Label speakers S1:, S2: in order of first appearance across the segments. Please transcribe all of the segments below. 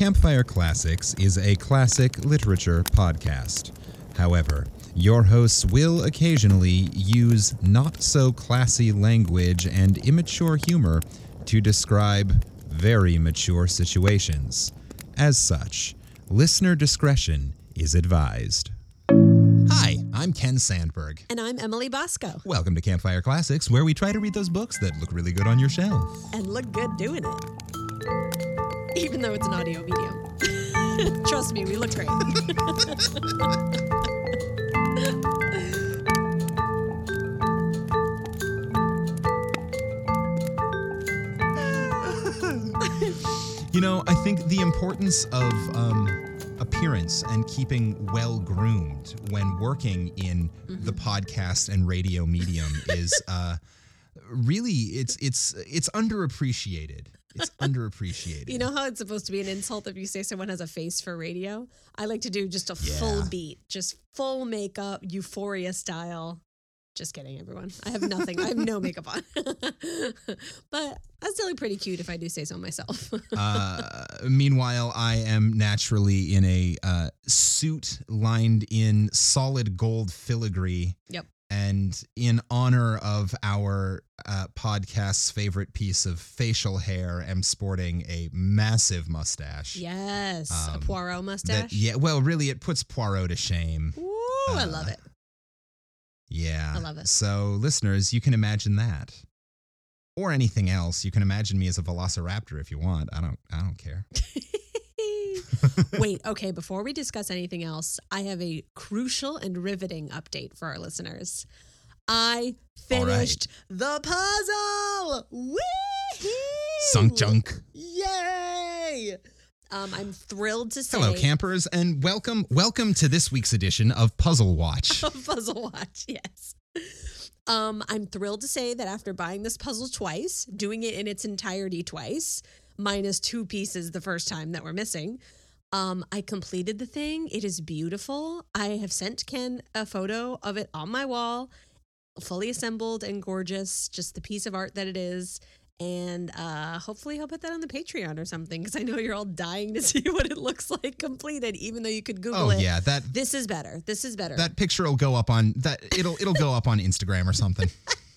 S1: Campfire Classics is a classic literature podcast. However, your hosts will occasionally use not so classy language and immature humor to describe very mature situations. As such, listener discretion is advised. Hi, I'm Ken Sandberg.
S2: And I'm Emily Bosco.
S1: Welcome to Campfire Classics, where we try to read those books that look really good on your shelf.
S2: And look good doing it. Even though it's an audio medium. Trust me, we look great.
S1: You know, I think the importance of um, appearance and keeping well groomed when working in the podcast and radio medium is uh, really it's it's it's underappreciated. It's underappreciated.
S2: You know how it's supposed to be an insult if you say someone has a face for radio? I like to do just a full beat, just full makeup, euphoria style. Just kidding, everyone. I have nothing. I have no makeup on. but that's still pretty cute if I do say so myself.
S1: uh, meanwhile, I am naturally in a uh, suit lined in solid gold filigree.
S2: Yep.
S1: And in honor of our uh, podcast's favorite piece of facial hair, I'm sporting a massive mustache.
S2: yes. a
S1: Um,
S2: Poirot
S1: That-
S2: mustache.
S1: yeah, well, really, it puts Poirot to shame.
S2: Woo, I love
S1: uh,
S2: it.
S1: Yeah.
S2: I love it.
S1: So, listeners, you can imagine that. Or anything else. You can imagine me as a velociraptor if you want. I don't I don't care.
S2: Wait, okay, before we discuss anything else, I have a crucial and riveting update for our listeners. I
S1: All right.
S2: finished the puzzle! Woo!
S1: Sunk junk.
S2: Yay! Um, I'm thrilled to say
S1: Hello, campers, and welcome welcome to this week's edition of Puzzle Watch.
S2: puzzle watch, yes. Um, I'm thrilled to say that after buying this puzzle twice, doing it in its entirety twice, minus two pieces the first time that we're missing, um, I completed the thing. It is beautiful. I have sent Ken a photo of it on my wall, fully assembled and gorgeous, just the piece of art that it is. And uh, hopefully he'll put that on the Patreon or something because I know you're all dying to see what it looks like completed, even though you could Google it.
S1: Oh
S2: it.
S1: yeah, that
S2: This is better. This is better.
S1: that picture will go up on that it'll it'll go up on Instagram or something.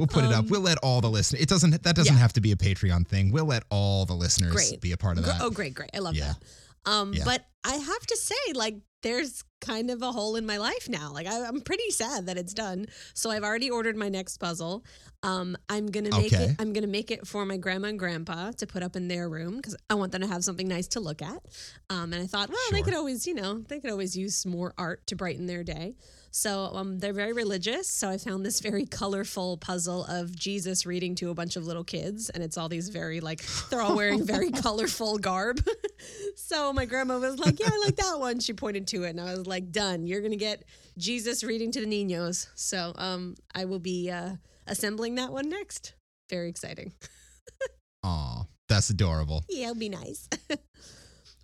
S1: We'll put it up. We'll let all the listeners. It doesn't that doesn't
S2: Um, yeah.
S1: have to be a Patreon thing. We'll let all the listeners
S2: Great.
S1: be a part of that.
S2: Oh, great, great. I love
S1: Yeah.
S2: that. Um,
S1: Yeah.
S2: but I have to say, like, there's kind of a hole in my life now. Like, I, I'm pretty sad that it's done. So I've already ordered my next puzzle. Um, I'm gonna make
S1: Okay.
S2: it. I'm gonna make it for my grandma and grandpa to put up in their room because I want them to have something nice to look at. Um, and I thought, well, they could always, you know, they could always use more art to brighten their day. So um, they're very religious. So I found this very colorful puzzle of Jesus reading to a bunch of little kids, and it's all these very like they're all wearing very colorful garb. so my grandma was like, "Yeah, I like that one." She pointed to it, and I was like, "Done. You're gonna get Jesus reading to the niños." So um, I will be uh, assembling that one next. Very exciting.
S1: Aw, that's adorable.
S2: Yeah, it'll be nice.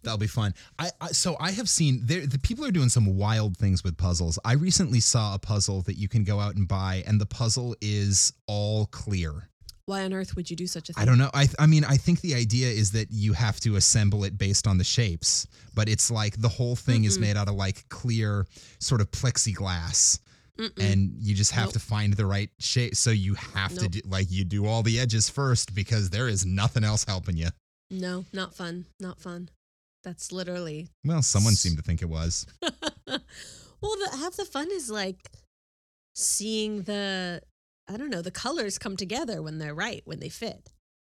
S1: That'll be fun. I, I so I have seen there the people are doing some wild things with puzzles. I recently saw a puzzle that you can go out and buy, and the puzzle is all clear.
S2: Why on earth would you do such a thing?
S1: I don't know. I I mean I think the idea is that you have to assemble it based on the shapes, but it's like the whole thing is
S2: Mm-mm.
S1: made out of like clear sort of plexiglass,
S2: Mm-mm.
S1: and you just have
S2: Nope.
S1: to find the right shape. So you have to do like you do all the edges first because there is nothing else helping you.
S2: no, not fun. Not fun. That's literally
S1: Well, someone seemed to think it was.
S2: well, the, half the fun is like seeing the, I don't know, the colors come together when they're right, when they fit.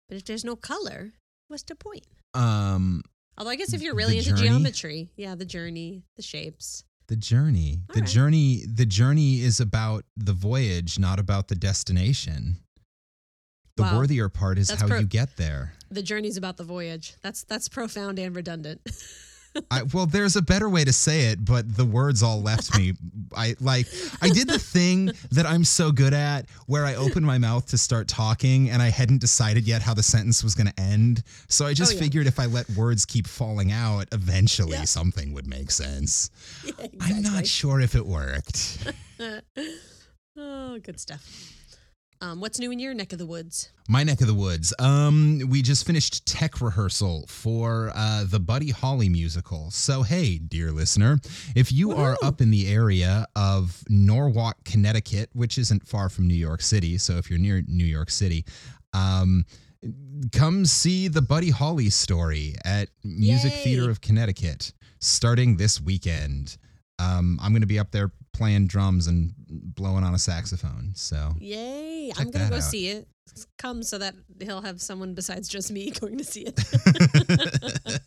S2: But if there's no color, what's the point?
S1: Um,
S2: Although I guess if you're really into
S1: journey?
S2: geometry, yeah, the journey, the shapes.
S1: The journey.
S2: All
S1: the
S2: right.
S1: journey the journey is about the voyage, not about the destination. The
S2: Wow.
S1: worthier part is
S2: That's
S1: how
S2: pro-
S1: you get there.
S2: The journey's about the voyage. That's that's profound and redundant.
S1: I, well, there's a better way to say it, but the words all left me. I like I did the thing that I'm so good at where I opened my mouth to start talking and I hadn't decided yet how the sentence was going to end. So I just
S2: Oh, yeah.
S1: figured if I let words keep falling out, eventually
S2: Yeah.
S1: something would make sense.
S2: yeah,
S1: I'm not sure if it worked.
S2: oh, good stuff. Um, what's new in your neck of the woods?
S1: My neck of the woods. Um, we just finished tech rehearsal for uh, the Buddy Holly musical. So, hey, dear listener, if you are up in the area of Norwalk, Connecticut, which isn't far from New York City, so if you're near New York City, um, come see the Buddy Holly story at Music
S2: Yay.
S1: Theater of Connecticut starting this weekend. Um, I'm going to be up there playing drums and blowing on a saxophone. So,
S2: Yay! I'm gonna go
S1: out.
S2: see it. Come so that he'll have someone besides just me going to see it.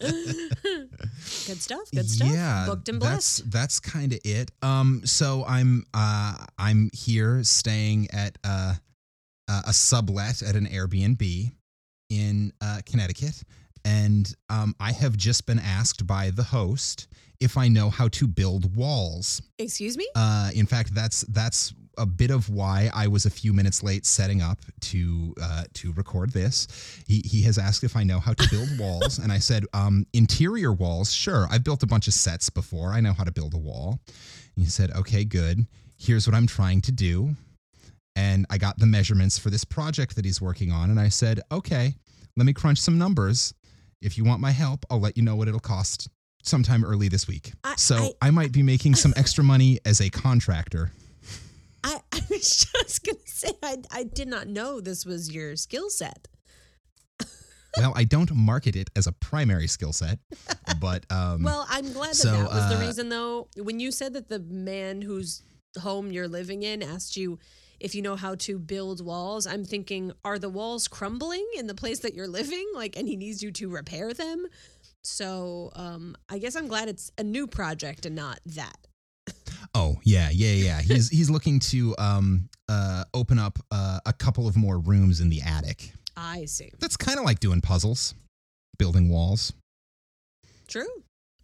S2: good stuff. Good stuff.
S1: Yeah,
S2: Booked and
S1: that's
S2: blessed.
S1: that's kind of it. Um, so I'm uh I'm here staying at uh uh, a sublet at an Airbnb in uh, Connecticut, and um I have just been asked by the host if I know how to build walls.
S2: Excuse me.
S1: Uh, in fact, that's that's a bit of why I was a few minutes late setting up to uh, to record this. He he has asked if I know how to build walls, and I said um, interior walls. Sure, I've built a bunch of sets before. I know how to build a wall. And he said, okay, good. Here's what I'm trying to do, and I got the measurements for this project that he's working on, and I said, okay, let me crunch some numbers. If you want my help, I'll let you know what it'll cost sometime early this week.
S2: I-
S1: so I might be making some extra money as a contractor.
S2: I, I was just gonna say I I did not know this was your skill set.
S1: Well, I don't market it as a primary skill set, but um,
S2: Well, I'm glad that
S1: so,
S2: that was the
S1: uh,
S2: reason, though. When you said that the man whose home you're living in asked you if you know how to build walls, I'm thinking, are the walls crumbling in the place that you're living? Like, and he needs you to repair them. So, um, I guess I'm glad it's a new project and not that.
S1: oh yeah, yeah, yeah. He's he's looking to um, uh, open up uh, a couple of more rooms in the attic.
S2: I see.
S1: That's kind of like doing puzzles, building walls.
S2: True.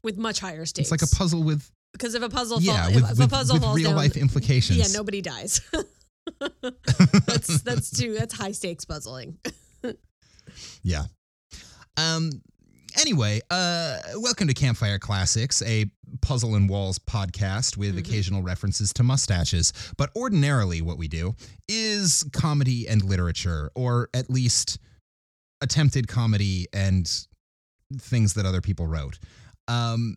S2: With much higher stakes.
S1: It's like a puzzle with
S2: because if a puzzle
S1: yeah,
S2: fall,
S1: with,
S2: if, if
S1: with,
S2: a puzzle
S1: with
S2: falls
S1: real
S2: down,
S1: life implications.
S2: yeah, nobody dies. that's that's too that's high stakes puzzling.
S1: Yeah. Um. Anyway, uh, welcome to Campfire Classics, a puzzle and walls podcast with
S2: Mhm.
S1: occasional references to mustaches. But ordinarily, what we do is comedy and literature, or at least attempted comedy and things that other people wrote. Um.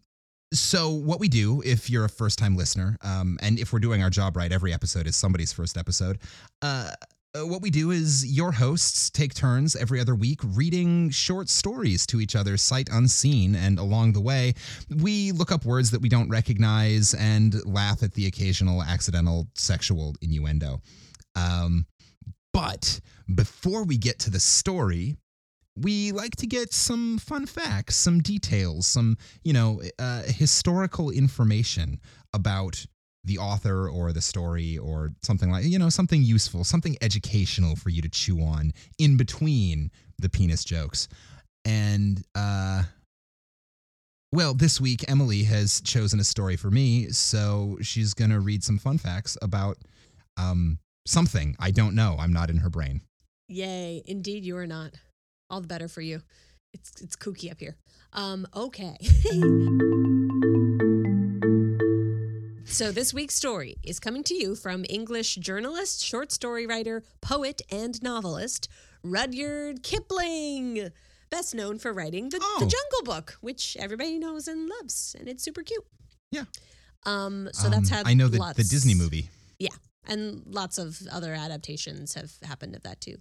S1: So what we do, if you're a first-time listener, um, and if we're doing our job right, every episode is somebody's first episode. Uh, uh, what we do is your hosts take turns every other week reading short stories to each other sight unseen and along the way we look up words that we don't recognize and laugh at the occasional accidental sexual innuendo. Um, but before we get to the story we like to get some fun facts some details some you know uh, historical information about the author or the story or something like you know something useful something educational for you to chew on in between the penis jokes and uh well this week emily has chosen a story for me so she's gonna read some fun facts about um something i don't know i'm not in her brain
S2: Yay! Indeed, you are not. All the better for you. It's it's kooky up here. Um, okay. so this week's story is coming to you from English journalist, short story writer, poet, and novelist Rudyard Kipling, best known for writing the, the
S1: Oh.
S2: Jungle Book, which everybody knows and loves, and it's super cute.
S1: Yeah.
S2: Um. So that's
S1: Um,
S2: had
S1: i know the,
S2: lots
S1: the disney movie Yeah,
S2: and lots of other adaptations have happened of that too.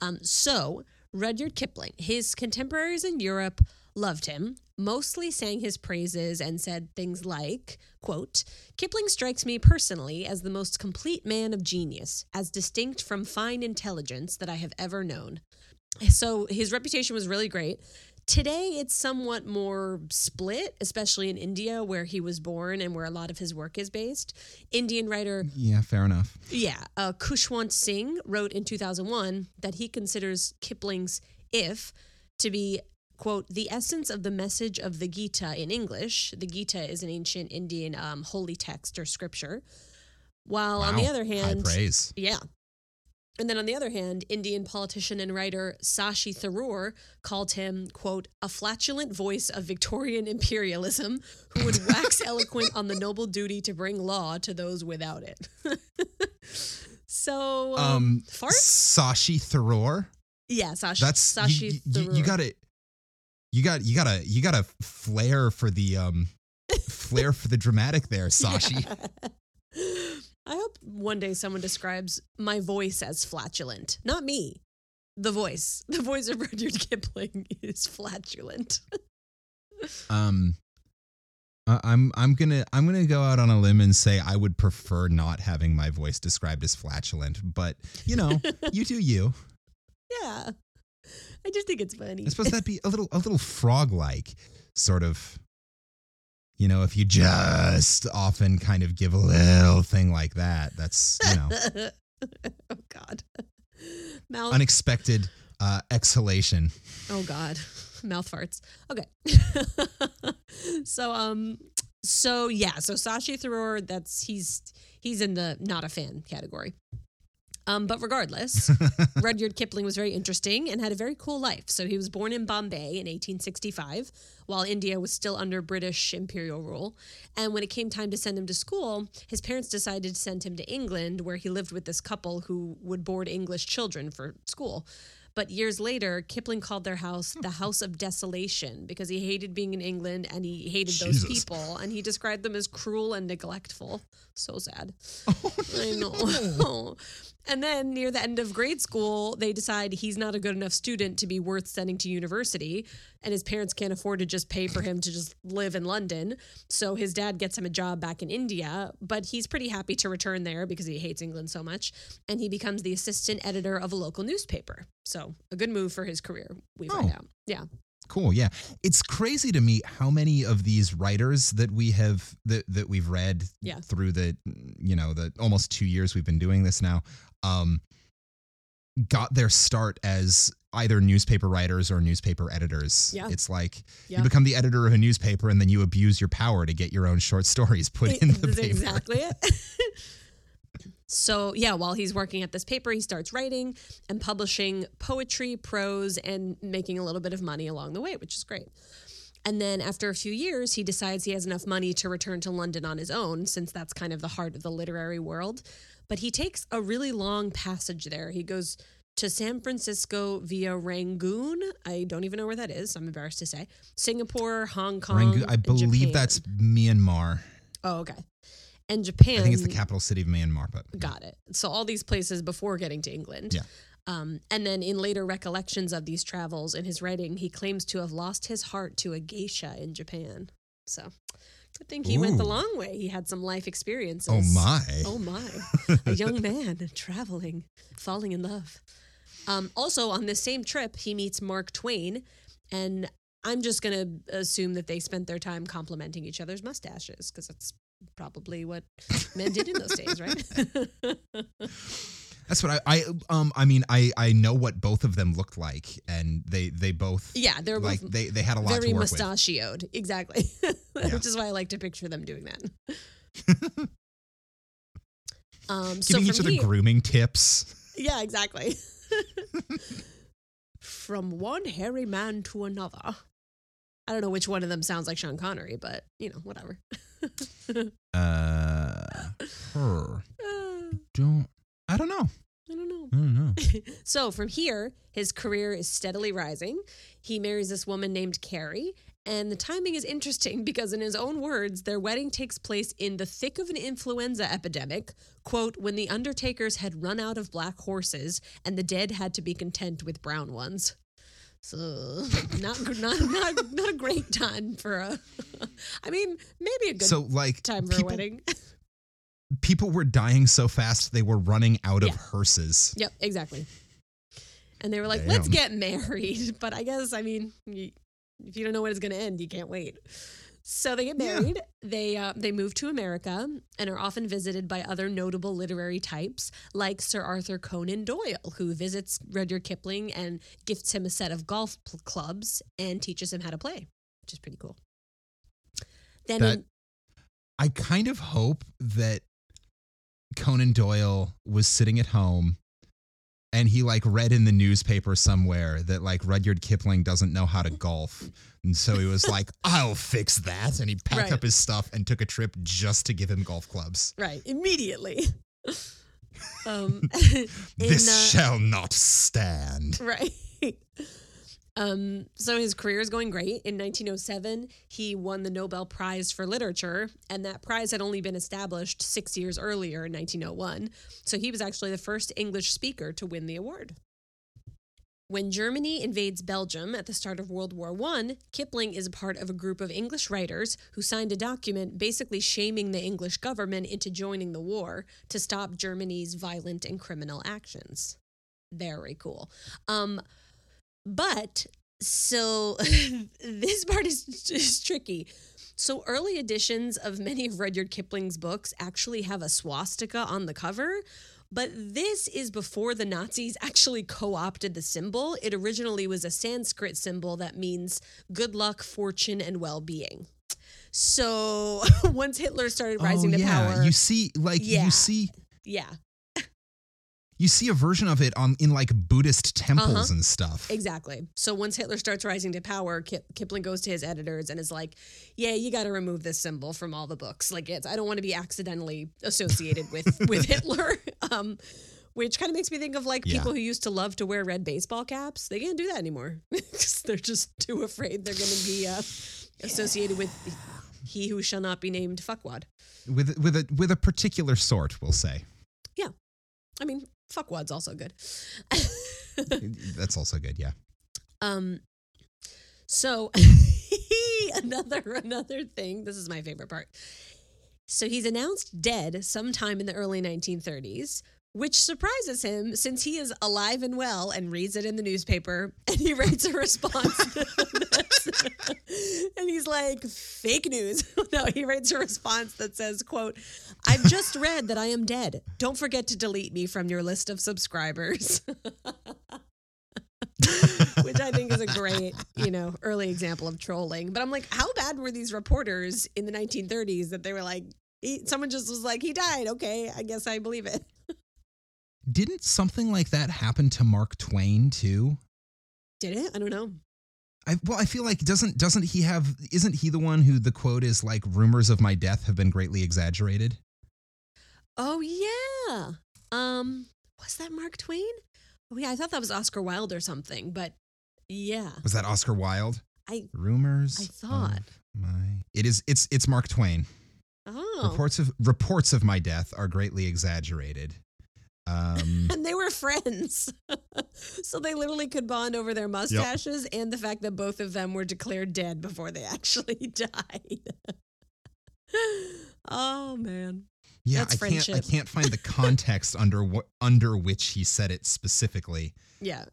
S2: Um, so Rudyard Kipling, his contemporaries in Europe loved him, mostly sang his praises and said things like, quote, Kipling strikes me personally as the most complete man of genius, as distinct from fine intelligence that I have ever known. So his reputation was really great. Today, it's somewhat more split, especially in India, where he was born and where a lot of his work is based. Indian writer
S1: yeah fair enough
S2: yeah, uh, Khushwant Singh wrote in 2001 that he considers Kipling's If to be, quote, the essence of the message of the Gita in English. The Gita is an ancient Indian um, holy text or scripture. While on the
S1: Wow.
S2: other
S1: high
S2: hand,
S1: praise
S2: yeah. And then on the other hand, Indian politician and writer Sashi Tharoor called him, quote, a flatulent voice of Victorian imperialism who would wax eloquent on the noble duty to bring law to those without it. So um,
S1: Um. Sashi Tharoor?
S2: Yeah, Sashi.
S1: That's
S2: Sashi.
S1: you, you, you got to you got you got a you got a flair for the um flair for the dramatic there, Sashi.
S2: I hope one day someone describes my voice as flatulent. Not me. The voice. The voice of Rudyard Kipling is flatulent.
S1: Um I'm I'm gonna I'm gonna go out on a limb and say I would prefer not having my voice described as flatulent, but you know, you do you.
S2: yeah. I just think it's funny.
S1: I suppose that'd be a little a little frog like sort of you know, if you just often kind of give a little thing like that, that's you know
S2: oh God. Mouth.
S1: unexpected uh, exhalation.
S2: oh God. Mouth farts. Okay. so um so yeah, so Sashi Tharoor, that's he's he's in the not a fan category. Um, but regardless, Rudyard Kipling was very interesting and had a very cool life. So he was born in Bombay in 1865 while India was still under British imperial rule. And when it came time to send him to school, his parents decided to send him to England where he lived with this couple who would board English children for school. But years later, Kipling called their house the House of Desolation because he hated being in England and he hated those people. And he described them as cruel and neglectful. So sad. Oh, I know. and then near the end of grade school, they decide he's not a good enough student to be worth sending to university. And his parents can't afford to just pay for him to just live in London. So his dad gets him a job back in India, but he's pretty happy to return there because he hates England so much. And he becomes the assistant editor of a local newspaper. So a good move for his career, we find
S1: Oh.
S2: out. Yeah.
S1: Cool, yeah. It's crazy to me how many of these writers that we have that that we've read
S2: Yeah.
S1: through the you know the almost two years we've been doing this now, um, got their start as either newspaper writers or newspaper editors.
S2: Yeah.
S1: It's like
S2: Yeah.
S1: you become the editor of a newspaper and then you abuse your power to get your own short stories put in the paper.
S2: exactly it. so, yeah, while he's working at this paper, he starts writing and publishing poetry, prose, and making a little bit of money along the way, which is great. And then after a few years, he decides he has enough money to return to London on his own, since that's kind of the heart of the literary world. But he takes a really long passage there. He goes to San Francisco via Rangoon. I don't even know where that is. I'm embarrassed to say. Singapore, Hong Kong.
S1: Rangoon, I believe
S2: Japan.
S1: that's Myanmar.
S2: Oh, okay. And Japan.
S1: I think it's the capital city of Myanmar, but
S2: Got it. So all these places before getting to England.
S1: Yeah.
S2: Um, and then in later recollections of these travels in his writing, he claims to have lost his heart to a geisha in Japan. So good think he went the long way. He had some life experiences.
S1: oh my.
S2: Oh my. a young man traveling, falling in love. Um, also, on this same trip, he meets Mark Twain, and I'm just going to assume that they spent their time complimenting each other's mustaches because that's probably what men did in those days, right?
S1: That's what I, I um I mean I I know what both of them looked like and they they both
S2: yeah, they're
S1: like they they had a lot
S2: very
S1: to work with.
S2: mustachioed. Exactly.
S1: Yeah.
S2: Which is why I like to picture them doing that. um, so
S1: Giving each other
S2: here-
S1: grooming tips.
S2: Yeah, exactly. From one hairy man to another. I don't know which one of them sounds like Sean Connery, but you know, whatever.
S1: Uh her.
S2: Uh,
S1: Don't I don't know.
S2: I don't know.
S1: I don't know.
S2: So from here, his career is steadily rising. He marries this woman named Carrie, and the timing is interesting because, in his own words, their wedding takes place in the thick of an influenza epidemic. Quote, when the undertakers had run out of black horses and the dead had to be content with brown ones. So not not not, not a great time for a. I mean, maybe a good
S1: So like
S2: time for
S1: people,
S2: a wedding.
S1: People were dying so fast they were running out of hearses.
S2: Yep, exactly. And they were like, "Let's get married." But I guess I mean, if you don't know when it's going to end, you can't wait. So they get
S1: Yeah.
S2: married. They uh, they move to America and are often visited by other notable literary types like Sir Arthur Conan Doyle, who visits Rudyard Kipling and gifts him a set of golf pl- clubs and teaches him how to play, which is pretty cool. Then
S1: That-
S2: in-
S1: I kind of hope that Conan Doyle was sitting at home and he like read in the newspaper somewhere that like Rudyard Kipling doesn't know how to golf. And so he was like, I'll fix that. And he packed
S2: Right.
S1: up his stuff and took a trip just to give him golf clubs.
S2: right immediately. Um, in,
S1: this
S2: uh,
S1: shall not stand.
S2: Right. Um, so his career is going great. In 1907, he won the Nobel Prize for Literature, and that prize had only been established six years earlier in 1901. So he was actually the first English speaker to win the award. When Germany invades Belgium at the start of World War I, Kipling is a part of a group of English writers who signed a document basically shaming the English government into joining the war to stop Germany's violent and criminal actions. Very cool. Um, but so this part is, is tricky. So early editions of many of Rudyard Kipling's books actually have a swastika on the cover, but this is before the Nazis actually co opted the symbol. It originally was a Sanskrit symbol that means good luck, fortune, and well being. So once Hitler started rising
S1: oh,
S2: to power,
S1: You see, like
S2: Yeah.
S1: you see,
S2: yeah,
S1: you see a version of it on in like Buddhist temples
S2: Uh-huh.
S1: and stuff.
S2: Exactly. So once Hitler starts rising to power, Kip, Kipling goes to his editors and is like, "Yeah, you got to remove this symbol from all the books. Like, it's I don't want to be accidentally associated with with Hitler." Um, which kind of makes me think of like
S1: Yeah.
S2: people who used to love to wear red baseball caps. They can't do that anymore. they're just too afraid they're going to be uh, associated with he who shall not be named fuckwad.
S1: With with a with a particular sort, we'll say. Yeah.
S2: I mean, fuckwad's also good.
S1: That's also good. Yeah.
S2: Um so another another thing, this is my favorite part. So he's announced dead sometime in the early 1930s, which surprises him since he is alive and well and reads it in the newspaper and he writes a response. and he's like, fake news. no, he writes a response that says, quote, I've just read that I am dead. Don't forget to delete me from your list of subscribers. Which I think is a great, you know, early example of trolling. But I'm like, how bad were these reporters in the 1930s that they were like, he, someone just was like, he died. Okay, I guess I believe it.
S1: Didn't something like that happen to Mark Twain too?
S2: Did it? I don't know.
S1: I, well, I feel like doesn't doesn't he have isn't he the one who the quote is like rumors of my death have been greatly exaggerated?
S2: Oh yeah. Um, was that Mark Twain? Oh yeah, I thought that was Oscar Wilde or something. But yeah,
S1: Was that Oscar Wilde?
S2: I
S1: Rumors.
S2: I thought.
S1: my it is it's it's Mark Twain.
S2: oh.
S1: Reports of reports of my death are greatly exaggerated. Um,
S2: and they were friends. so they literally could bond over their mustaches and the fact that both of them were declared dead before they actually died. oh man.
S1: yeah,
S2: That's
S1: I can't I can't find the context under what under which he said it specifically.
S2: Yeah.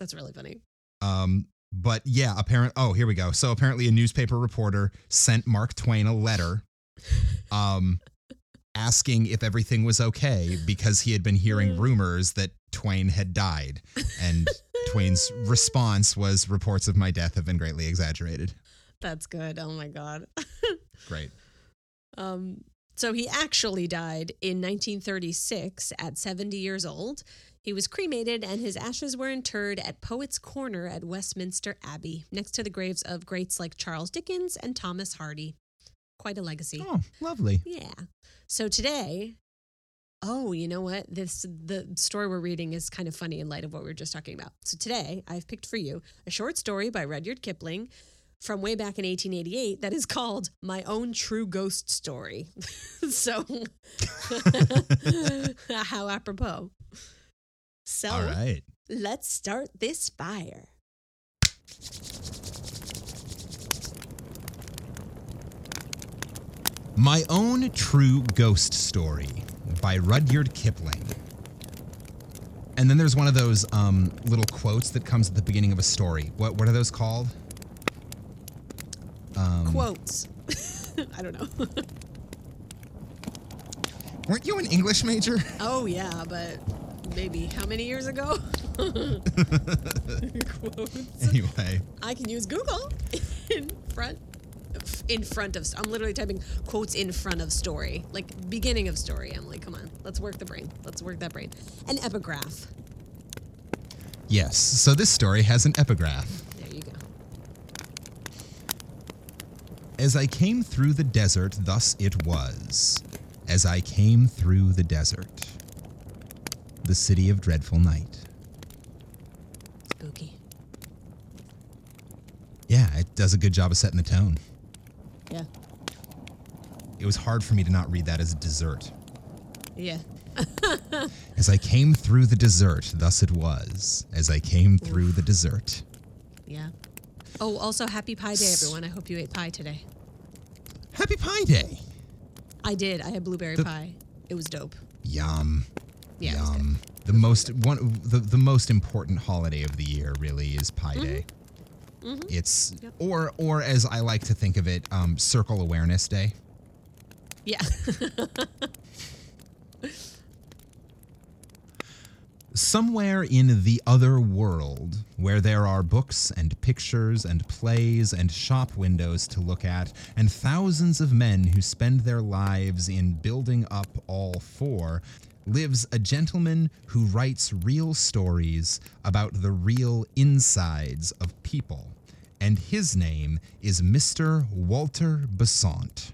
S2: That's really funny.
S1: Um, but yeah, apparent. Oh, here we go. So apparently, a newspaper reporter sent Mark Twain a letter, um, asking if everything was okay because he had been hearing rumors that Twain had died, and Twain's response was, "Reports of my death have been greatly exaggerated."
S2: That's good. Oh my god.
S1: Great.
S2: Um, so he actually died in 1936 at 70 years old. He was cremated and his ashes were interred at Poets' Corner at Westminster Abbey, next to the graves of greats like Charles Dickens and Thomas Hardy. Quite a legacy.
S1: Oh, lovely.
S2: Yeah. So today, oh, you know what? This the story we're reading is kind of funny in light of what we were just talking about. So today, I've picked for you a short story by Rudyard Kipling from way back in 1888 that is called My Own True Ghost Story. so how apropos. So
S1: All right.
S2: let's start this fire.
S1: My Own True Ghost Story by Rudyard Kipling. And then there's one of those um, little quotes that comes at the beginning of a story. What what are those called? Um,
S2: Quotes. I don't know.
S1: Weren't you an English major?
S2: Oh yeah, but maybe how many years ago? Quotes.
S1: anyway,
S2: I can use Google in front in front of I'm literally typing quotes in front of story. Like beginning of story. I'm come on, let's work the brain. Let's work that brain. An epigraph.
S1: yes. So this story has an epigraph.
S2: There you go.
S1: As I came through the desert, thus it was. As I came through the desert, the city of dreadful night.
S2: Spooky.
S1: Yeah, it does a good job of setting the tone.
S2: Yeah.
S1: It was hard for me to not read that as a dessert.
S2: Yeah.
S1: As I came through the dessert, thus it was. As I came through the dessert.
S2: Yeah. Oh, also happy Pie Day, everyone. I hope you ate pie today.
S1: Happy Pie Day!
S2: I did. I had blueberry
S1: The-
S2: pie. It was dope.
S1: Yum.
S2: Yeah, it was good.
S1: Yum. The most one the, the most important holiday of the year really is Pie mm-hmm. Day. It's
S2: Mm-hmm. Yep.
S1: or or as I like to think of it, um, Circle Awareness Day.
S2: Yeah.
S1: Somewhere in the other world, where there are books and pictures and plays and shop windows to look at, and thousands of men who spend their lives in building up all four, lives a gentleman who writes real stories about the real insides of people. And his name is Mr. Walter Besant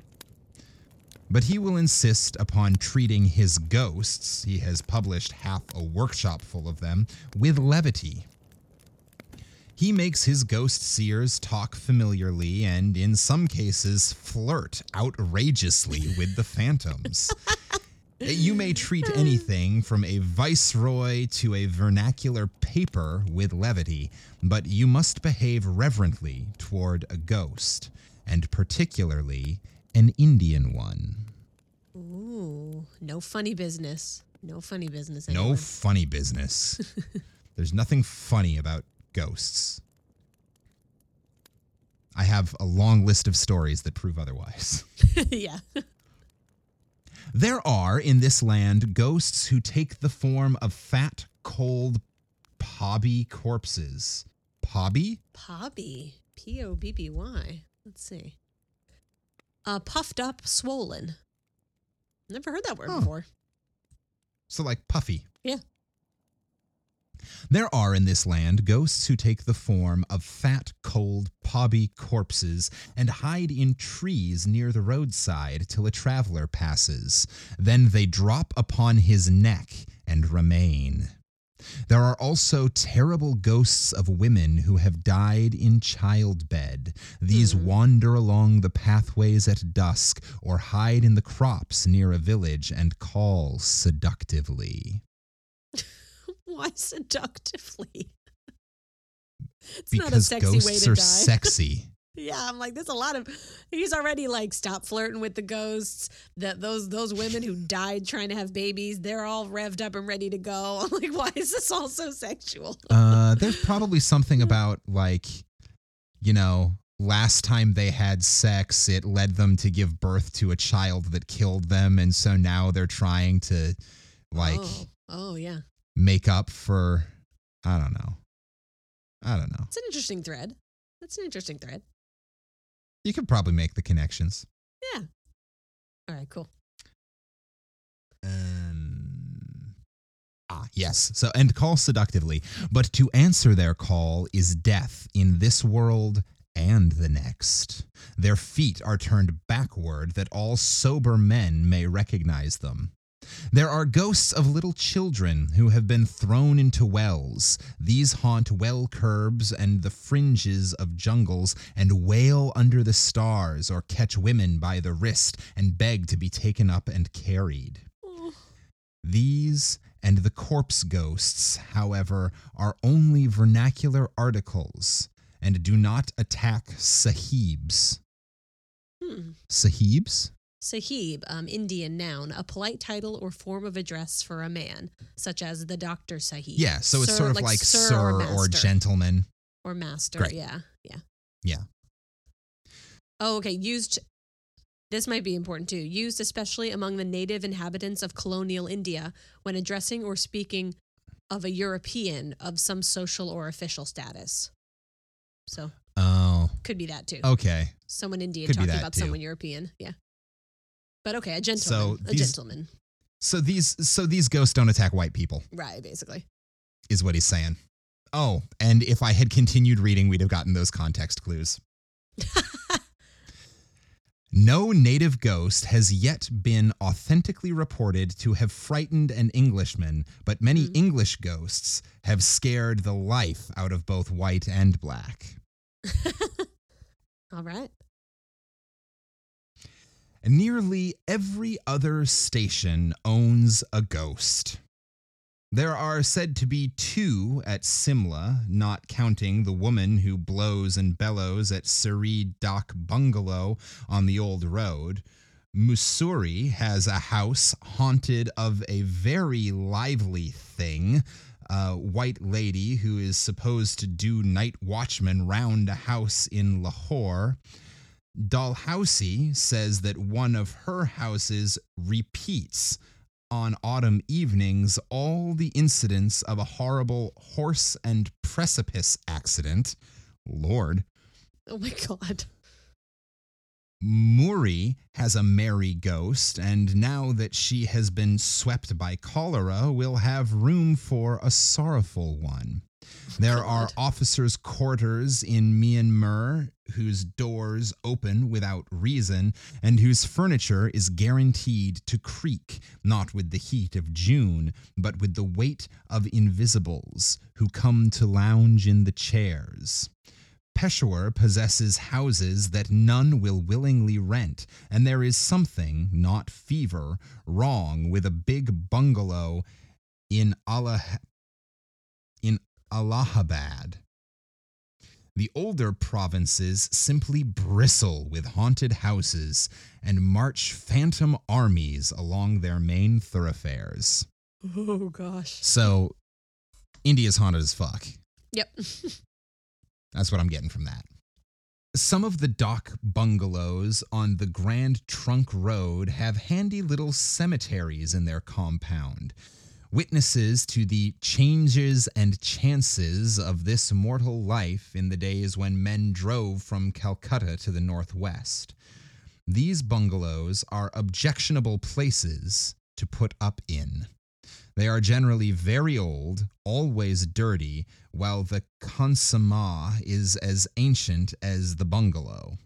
S1: but he will insist upon treating his ghosts, he has published half a workshop full of them, with levity. He makes his ghost seers talk familiarly and, in some cases, flirt outrageously with the phantoms. You may treat anything from a viceroy to a vernacular paper with levity, but you must behave reverently toward a ghost, and particularly an Indian one.
S2: Ooh, no funny business. No funny business.
S1: No funny business. There's nothing funny about ghosts. I have a long list of stories that prove otherwise.
S2: yeah.
S1: There are in this land ghosts who take the form of fat, cold, pobby corpses. Pobby?
S2: Pobby. P O B B Y. Let's see. Uh, puffed up, swollen. Never heard that word
S1: Oh.
S2: before.
S1: So, like puffy.
S2: Yeah.
S1: There are in this land ghosts who take the form of fat, cold, pobby corpses and hide in trees near the roadside till a traveler passes. Then they drop upon his neck and remain. There are also terrible ghosts of women who have died in childbed. These
S2: Hmm.
S1: wander along the pathways at dusk or hide in the crops near a village and call seductively.
S2: Why seductively? It's not a
S1: because
S2: sexy way
S1: ghosts
S2: to
S1: are
S2: die.
S1: sexy.
S2: Yeah, I'm like, there's a lot of. He's already like, stop flirting with the ghosts. That those those women who died trying to have babies, they're all revved up and ready to go. I'm like, why is this all so sexual?
S1: Uh, there's probably something about like, you know, last time they had sex, it led them to give birth to a child that killed them, and so now they're trying to like
S2: oh, oh yeah,
S1: make up for. I don't know. I don't know.
S2: it's an interesting thread. That's an interesting thread.
S1: You could probably make the connections.
S2: Yeah. All right, cool.
S1: Um, ah, yes. So, and call seductively, but to answer their call is death in this world and the next. Their feet are turned backward that all sober men may recognize them. There are ghosts of little children who have been thrown into wells. These haunt well curbs and the fringes of jungles and wail under the stars or catch women by the wrist and beg to be taken up and carried. These and the corpse ghosts, however, are only vernacular articles and do not attack sahibs.
S2: hmm.
S1: Sahibs?
S2: Sahib, um, Indian noun, a polite title or form of address for a man, such as the Doctor Sahib.
S1: Yeah, so it's
S2: Sir-
S1: sort of like, sir, or,
S2: master.
S1: gentleman.
S2: or master.
S1: Great.
S2: Yeah, yeah,
S1: Yeah.
S2: Oh, okay. Used. This might be important too. Used especially among the native inhabitants of colonial India when addressing or speaking of a European of some social or official status. So
S1: Oh,
S2: could be that too.
S1: okay.
S2: Someone Indian
S1: could
S2: talking about
S1: too.
S2: someone European. Yeah. But okay, a gentleman. a
S1: these-
S2: gentleman.
S1: So these so these ghosts don't attack white people,
S2: Right, basically.
S1: is what he's saying. Oh, and if I had continued reading, we'd have gotten those context clues. No native ghost has yet been authentically reported to have frightened an Englishman, but many
S2: Hmm.
S1: English ghosts have scared the life out of both white and black.
S2: All right.
S1: Nearly every other station owns a ghost. There are said to be two at Simla, not counting the woman who blows and bellows at Suri Dak Bungalow on the old road. Mussoorie has a house haunted of a very lively thing, a white lady who is supposed to do night watchman round a house in Lahore. Dalhousie says that one of her houses repeats on autumn evenings all the incidents of a horrible horse and precipice accident. Lord.
S2: Oh my God.
S1: Murree has a merry ghost, and now that she has been swept by cholera, will have room for a sorrowful one. There are officers' quarters in Mian Mir whose doors open without reason and whose furniture is guaranteed to creak, not with the heat of June, but with the weight of invisibles who come to lounge in the chairs. Peshawar possesses houses that none will willingly rent, and there is something, not fever, wrong with a big bungalow in Allah Allahabad. The older provinces simply bristle with haunted houses and march phantom armies along their main thoroughfares.
S2: Oh gosh.
S1: So, India's haunted as fuck.
S2: Yep.
S1: That's what I'm getting from that. Some of the dak bungalows on the Grand Trunk Road have handy little cemeteries in their compound. Witnesses to the changes and chances of this mortal life in the days when men drove from Calcutta to the northwest. These bungalows are objectionable places to put up in. They are generally very old, always dirty, while the khansama is as ancient as the bungalow.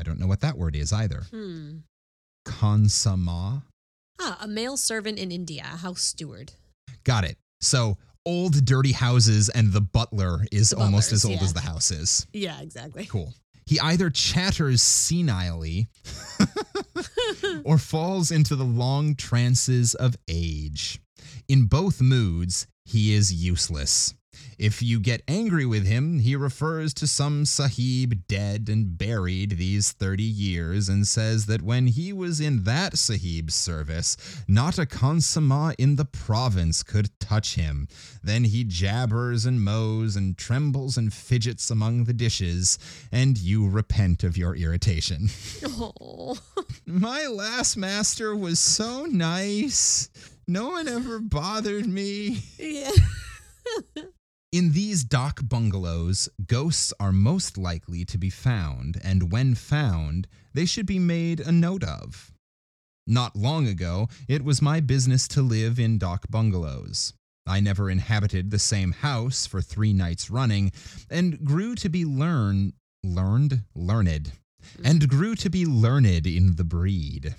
S1: I don't know what that word is either.
S2: Hmm.
S1: Khansama?
S2: Ah, a male servant in India, a house steward.
S1: Got it. So, old dirty houses and the butler is
S2: The
S1: almost as old
S2: yeah.
S1: as the house is.
S2: Yeah, exactly.
S1: Cool. He either chatters senilely or falls into the long trances of age. In both moods, he is useless. If you get angry with him, he refers to some sahib dead and buried these 30 years and says that when he was in that sahib's service, not a khansama in the province could touch him. Then he jabbers and mows and trembles and fidgets among the dishes, and you repent of your irritation.
S2: Oh.
S1: My last master was so nice. No one ever bothered me.
S2: yeah.
S1: In these dak bungalows, ghosts are most likely to be found, and when found, they should be made a note of. Not long ago, it was my business to live in dak bungalows. I never inhabited the same house for three nights running, and grew to be learn learned learned, and mm. grew to be learned in the breed.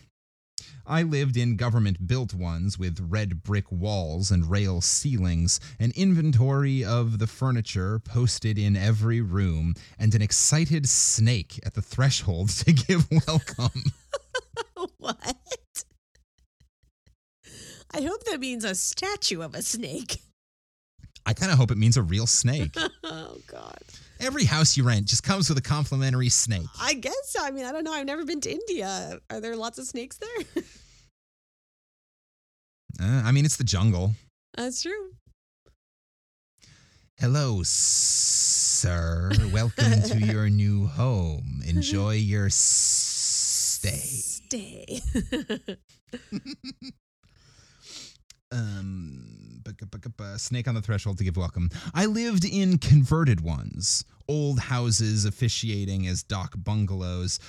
S1: I lived in government built ones with red brick walls and rail ceilings, an inventory of the furniture posted in every room, and an excited snake at the threshold to give welcome.
S2: what? I hope that means a statue of a snake.
S1: I kind of hope it means a real snake.
S2: oh God.
S1: Every house you rent just comes with a complimentary snake.
S2: I guess so. I mean, I don't know. I've never been to India. Are there lots of snakes there?
S1: Uh, I mean, it's the jungle.
S2: That's true.
S1: Hello, sir. Welcome to your new home. Enjoy your stay.
S2: Stay.
S1: um snake on the threshold to give welcome i lived in converted ones old houses officiating as dak bungalows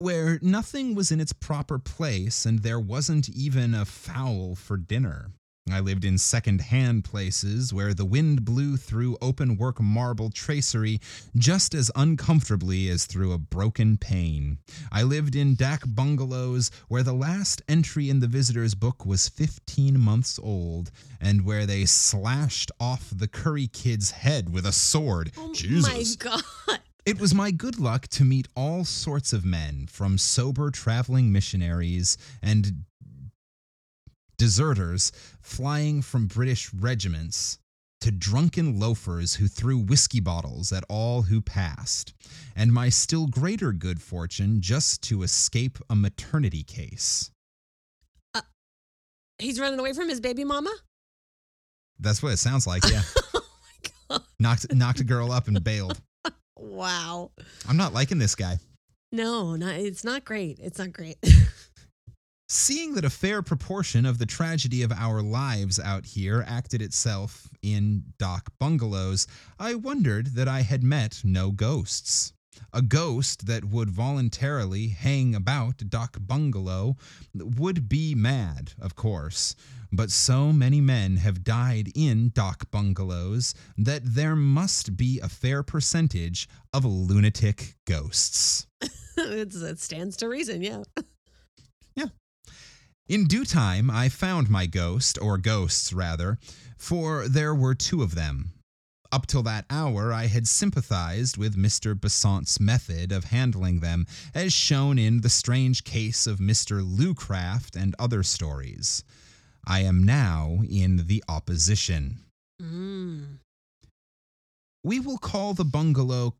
S1: where nothing was in its proper place and there wasn't even a fowl for dinner I lived in second hand places where the wind blew through open work marble tracery just as uncomfortably as through a broken pane. I lived in dak bungalows where the last entry in the visitor's book was 15 months old and where they slashed off the curry kid's head with a sword.
S2: Oh
S1: Jesus.
S2: my god.
S1: It was my good luck to meet all sorts of men, from sober traveling missionaries and deserters flying from British regiments to drunken loafers who threw whiskey bottles at all who passed, and my still greater good fortune just to escape a maternity case.
S2: Uh, he's running away from his baby mama?
S1: That's what it sounds like, yeah.
S2: oh my god.
S1: knocked knocked a girl up and bailed.
S2: Wow.
S1: I'm not liking this guy.
S2: No, not it's not great. It's not great.
S1: Seeing that a fair proportion of the tragedy of our lives out here acted itself in dak bungalows, I wondered that I had met no ghosts. A ghost that would voluntarily hang about Dak Bungalow would be mad, of course, but so many men have died in Dak Bungalows that there must be a fair percentage of lunatic ghosts.
S2: it stands to reason, yeah.
S1: In due time, I found my ghost, or ghosts rather, for there were two of them. Up till that hour, I had sympathized with Mr. Besant's method of handling them, as shown in the strange case of Mr. Lucraft and other stories. I am now in the opposition.
S2: Mm.
S1: We will call the bungalow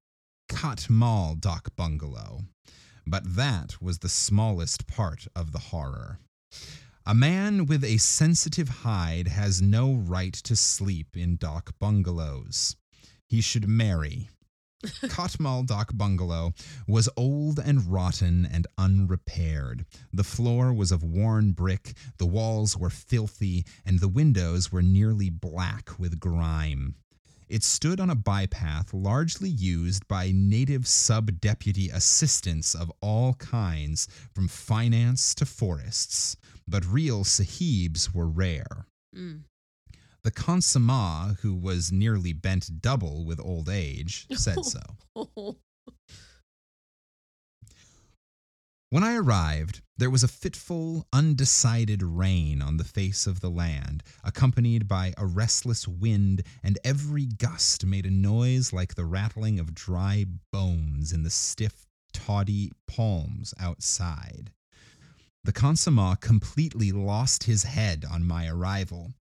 S1: Katmal Dak Bungalow, but that was the smallest part of the horror. A man with a sensitive hide has no right to sleep in dak bungalows. He should marry. Katmal Dak Bungalow was old and rotten and unrepaired. The floor was of worn brick, the walls were filthy, and the windows were nearly black with grime. It stood on a bypath largely used by native sub deputy assistants of all kinds, from finance to forests, but real sahibs were rare.
S2: Mm.
S1: The Khansamah, who was nearly bent double with old age, said so. When I arrived, there was a fitful, undecided rain on the face of the land, accompanied by a restless wind, and every gust made a noise like the rattling of dry bones in the stiff, toddy palms outside. The Khansamah completely lost his head on my arrival.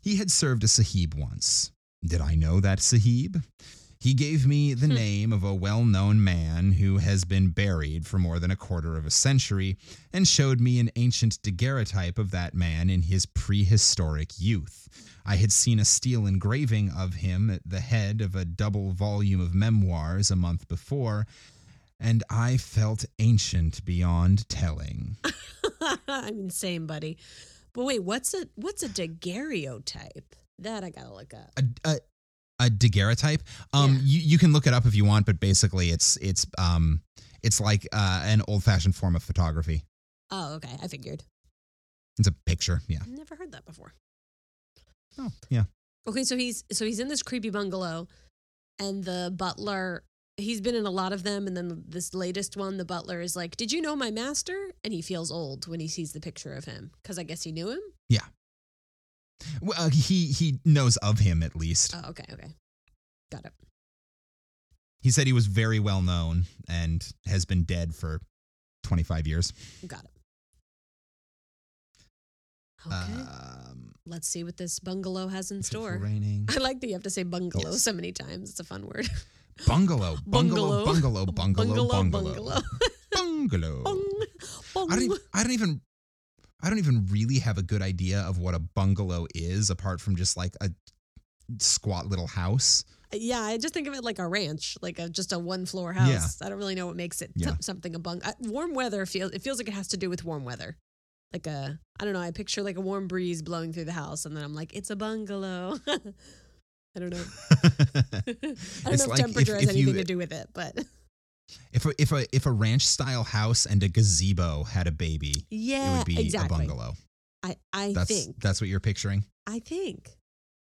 S1: He had served a sahib once. Did I know that sahib? He gave me the hmm. name of a well known man who has been buried for more than a quarter of a century and showed me an ancient daguerreotype of that man in his prehistoric youth. I had seen a steel engraving of him at the head of a double volume of memoirs a month before, and I felt ancient beyond telling.
S2: I'm insane, buddy. But wait, what's a what's a daguerreotype? That I gotta look up.
S1: a, a, a daguerreotype. Um,
S2: Yeah.
S1: you, you can look it up if you want, but basically, it's it's um, it's like uh, an old fashioned form of photography.
S2: Oh, okay. I figured.
S1: It's a picture. Yeah.
S2: Never heard that before.
S1: Oh, yeah.
S2: Okay, so he's so he's in this creepy bungalow, and the butler. He's been in a lot of them, and then this latest one, the butler is like, "Did you know my master?" And he feels old when he sees the picture of him because I guess he knew him.
S1: Well, uh, he he knows of him at least.
S2: Oh, okay, okay, got it.
S1: He said he was very well known and has been dead for twenty five years.
S2: Got it. Okay,
S1: Um,
S2: let's see what this bungalow has in store.
S1: raining.
S2: I like that you have to say bungalow
S1: Yes.
S2: so many times. It's a fun word.
S1: Bungalow, bungalow, bungalow, bungalow,
S2: Bungalow,
S1: bungalow, bungalow.
S2: Bung, bung.
S1: I don't. Even, I don't even. I don't even really have a good idea of what a bungalow is, apart from just like a squat little house.
S2: Yeah, I just think of it like a ranch, like a just a one floor house.
S1: Yeah.
S2: I don't really know what makes it
S1: Yeah.
S2: t- something a bung. Uh, warm weather feels it feels like it has to do with warm weather. Like a I don't know. I picture like a warm breeze blowing through the house, and then I'm like, it's a bungalow. I don't know. I don't
S1: It's
S2: know if
S1: like
S2: temperature
S1: if-
S2: has
S1: if you-
S2: anything to do with it, but
S1: if a, if a if a ranch style house and a gazebo had a baby,
S2: yeah, it
S1: would be
S2: exactly.
S1: a bungalow.
S2: I I
S1: That's
S2: think
S1: that's what you're picturing.
S2: I think.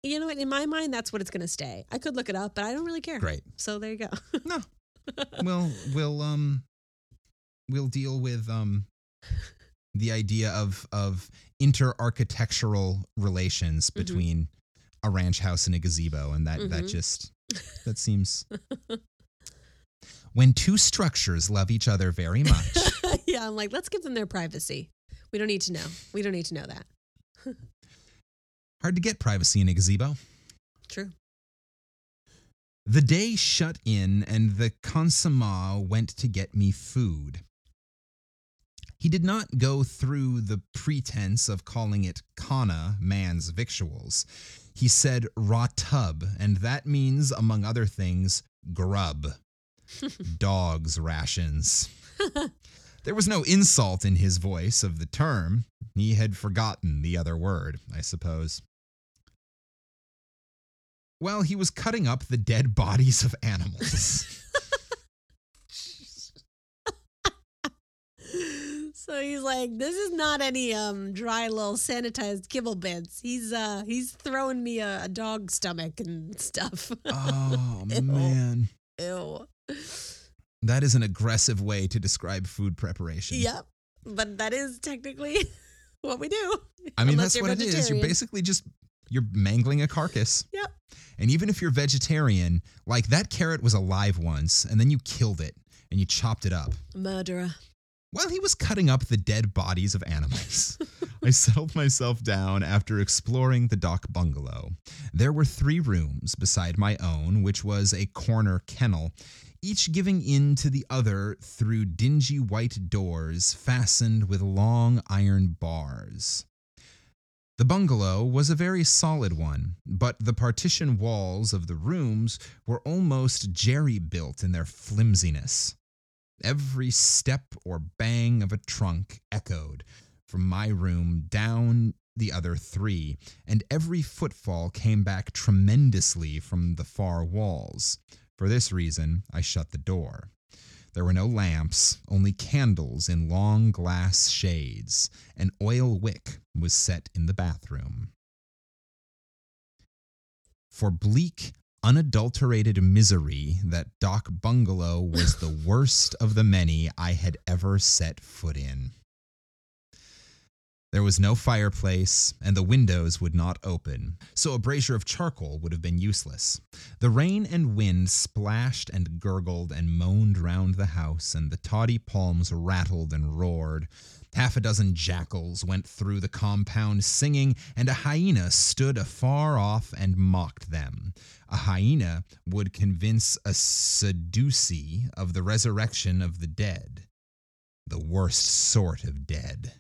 S2: You know what? In my mind, that's what it's going to stay. I could look it up, but I don't really care.
S1: Great.
S2: So there you go.
S1: No. we'll we'll um we'll deal with um the idea of of inter-architectural relations
S2: Mm-hmm.
S1: between a ranch house and a gazebo and that that
S2: Mhm.
S1: just that seems when two structures love each other very much
S2: yeah, I'm like, let's give them their privacy. We don't need to know. We don't need to know that.
S1: hard to get privacy in a gazebo
S2: True.
S1: The day shut in, and the Khansamah went to get me food. He did not go through the pretense of calling it khana, man's victuals. He said ratub, and that means, among other things, grub, dog's rations. There was no insult in his voice of the term. He had forgotten the other word, I suppose. Well, he was cutting up the dead bodies of animals.
S2: So he's like, this is not any um dry little sanitized kibble bits. He's uh he's throwing me a, a dog stomach and stuff.
S1: oh, man.
S2: Ew.
S1: That is an aggressive way to describe food preparation.
S2: Yep. But that is technically what we do.
S1: I mean, that's what it is. You're basically just you're mangling a carcass.
S2: Yep.
S1: And even if you're vegetarian, like that carrot was alive once, and then you killed it and you chopped it up.
S2: Murderer.
S1: While he was cutting up the dead bodies of animals, I settled myself down after exploring the dak bungalow. There were three rooms beside my own, which was a corner kennel, each giving in to the other through dingy white doors fastened with long iron bars. The bungalow was a very solid one, but the partition walls of the rooms were almost jerry built in their flimsiness. Every step or bang of a trunk echoed from my room down the other three, and every footfall came back tremendously from the far walls. For this reason, I shut the door. There were no lamps, only candles in long glass shades. An oil wick was set in the bathroom. For bleak, unadulterated misery, that Dak Bungalow was the worst of the many I had ever set foot in. There was no fireplace, and the windows would not open, so a brazier of charcoal would have been useless. The rain and wind splashed and gurgled and moaned round the house, and the toddy palms rattled and roared. Half a dozen jackals went through the compound singing, and a hyena stood afar off and mocked them. A hyena would convince a Sadducee of the resurrection of the dead, the worst sort of dead.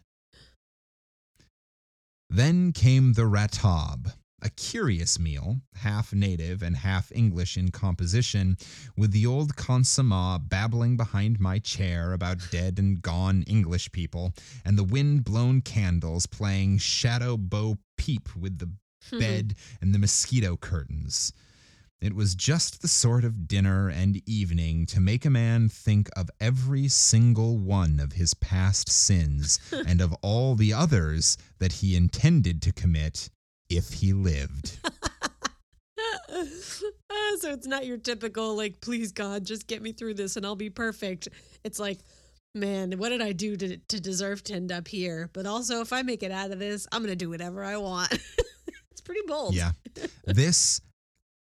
S1: Then came the ratab, a curious meal, half native and half English in composition, with the old Khansamah babbling behind my chair about dead and gone English people, and the wind blown candles playing shadow bow peep with the hmm. bed and the mosquito curtains. It was just the sort of dinner and evening to make a man think of every single one of his past sins and of all the others that he intended to commit if he lived.
S2: Ah, so it's not your typical like please god just get me through this and i'll be perfect it's like man what did i do to, to deserve to end up here but also if i make it out of this i'm gonna do whatever i want it's pretty bold
S1: Yeah. This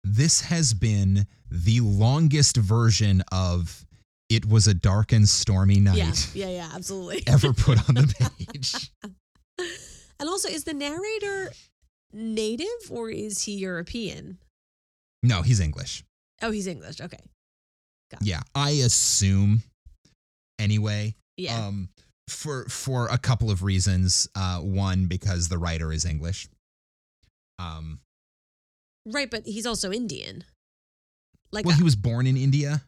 S1: this has been the longest version of it was a dark and stormy night
S2: yeah yeah yeah absolutely
S1: ever put on the page.
S2: and also is the narrator native or is he european
S1: No, he's English.
S2: oh he's english okay
S1: Yeah, I assume anyway.
S2: yeah
S1: Um for for a couple of reasons. Uh one because the writer is English. Um
S2: right but he's also indian like
S1: well
S2: uh,
S1: he was born in India,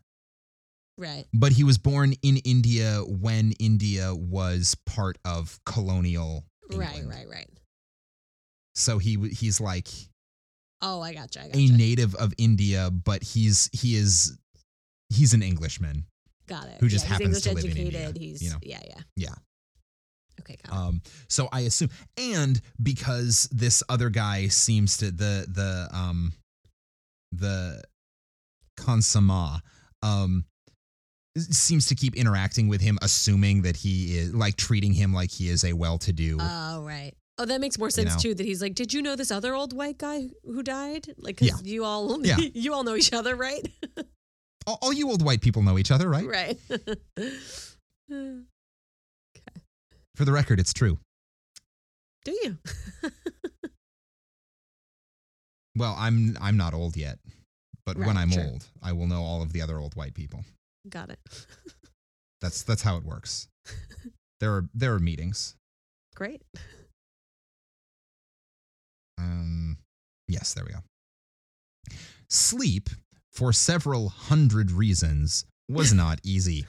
S2: right
S1: but he was born in India when India was part of colonial
S2: right
S1: England.
S2: right right
S1: So he he's like
S2: oh i gotcha i
S1: a
S2: gotcha A
S1: native of India, but he's he is he's an Englishman.
S2: got it
S1: who just
S2: yeah, he's
S1: happens
S2: english
S1: to live in
S2: educated
S1: India,
S2: he's
S1: you know?
S2: yeah yeah
S1: Yeah.
S2: Okay, got it.
S1: Um, so I assume, and because this other guy seems to the the um the Khansamah um seems to keep interacting with him, assuming that he is like treating him like he is a well-to-do.
S2: Oh, right. Oh, that makes more sense
S1: know?
S2: too. That he's like, did you know this other old white guy who died? Like, 'cause
S1: Yeah.
S2: you all,
S1: Yeah.
S2: you all know each other, right?
S1: all, all you old white people know each other, right?
S2: right.
S1: For the record, it's true.
S2: Do you?
S1: Well, I'm I'm not old yet, but when I'm
S2: sure.
S1: old, I will know all of the other old white people.
S2: Got it.
S1: That's that's how it works. there are there are meetings.
S2: Great.
S1: Um, yes, there we go. Sleep, for several hundred reasons, was not easy.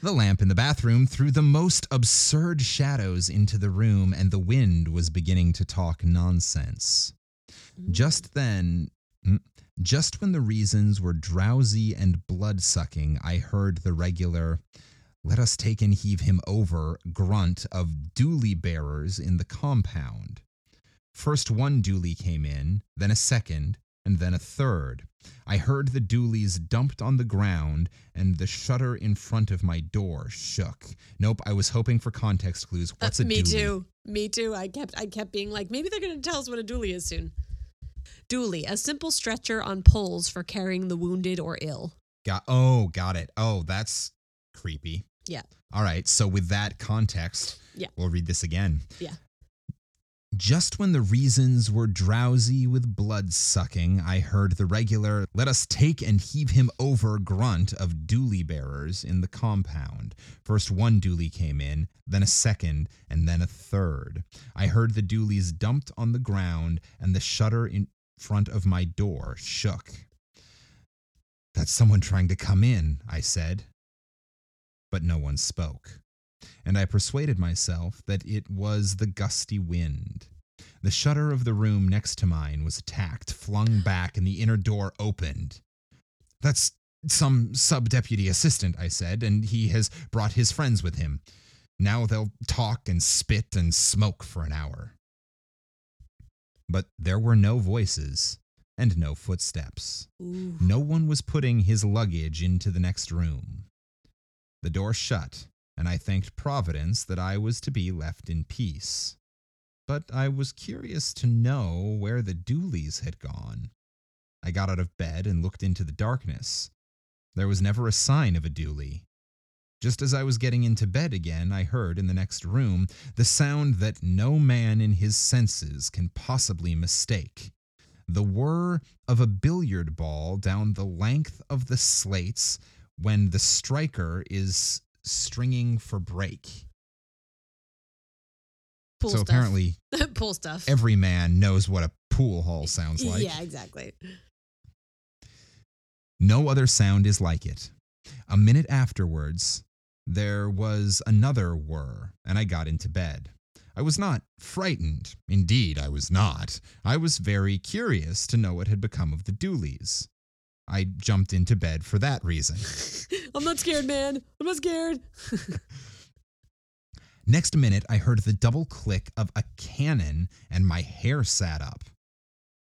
S1: The lamp in the bathroom threw the most absurd shadows into the room, and the wind was beginning to talk nonsense. Just then, mm, just when the reasons were drowsy and blood sucking, I heard the regular, let us take and heave him over grunt of doolie bearers in the compound. First one doolie came in, then a second, and then a third. I heard the doolies dumped on the ground, and the shutter in front of my door shook. Nope, I was hoping for context clues. What's a
S2: Uh, me
S1: doolie?
S2: too. Me too. I kept I kept being like, maybe they're gonna tell us what a doolie is soon. Doolie, a simple stretcher on poles for carrying the wounded or ill.
S1: Got oh, got it. Oh, that's creepy.
S2: Yeah.
S1: All right. So with that context,
S2: Yeah.
S1: we'll read this again.
S2: Yeah.
S1: Just when the reasons were drowsy with blood sucking, I heard the regular let us take and heave him over grunt of doolie bearers in the compound. First one doolie came in, then a second, and then a third. I heard the doolies dumped on the ground, and the shutter in front of my door shook. That's someone trying to come in, I said. But no one spoke, and I persuaded myself that it was the gusty wind. The shutter of the room next to mine was attacked, flung back, and the inner door opened. That's some sub deputy assistant, I said, and he has brought his friends with him. Now they'll talk and spit and smoke for an hour. But there were no voices and no footsteps.
S2: Ooh.
S1: No one was putting his luggage into the next room. The door shut, and I thanked Providence that I was to be left in peace. But I was curious to know where the doolies had gone. I got out of bed and looked into the darkness. There was never a sign of a doolie. Just as I was getting into bed again, I heard in the next room the sound that no man in his senses can possibly mistake the whir of a billiard ball down the length of the slates when the striker is stringing for break.
S2: Pool
S1: so
S2: stuff.
S1: apparently,
S2: pool stuff.
S1: every man knows what a pool hall sounds like.
S2: Yeah, exactly.
S1: No other sound is like it. A minute afterwards, there was another whir, and I got into bed. I was not frightened. Indeed, I was not. I was very curious to know what had become of the doolies. I jumped into bed for that reason.
S2: I'm not scared, man. I'm not scared.
S1: Next minute, I heard the double click of a cannon and my hair sat up.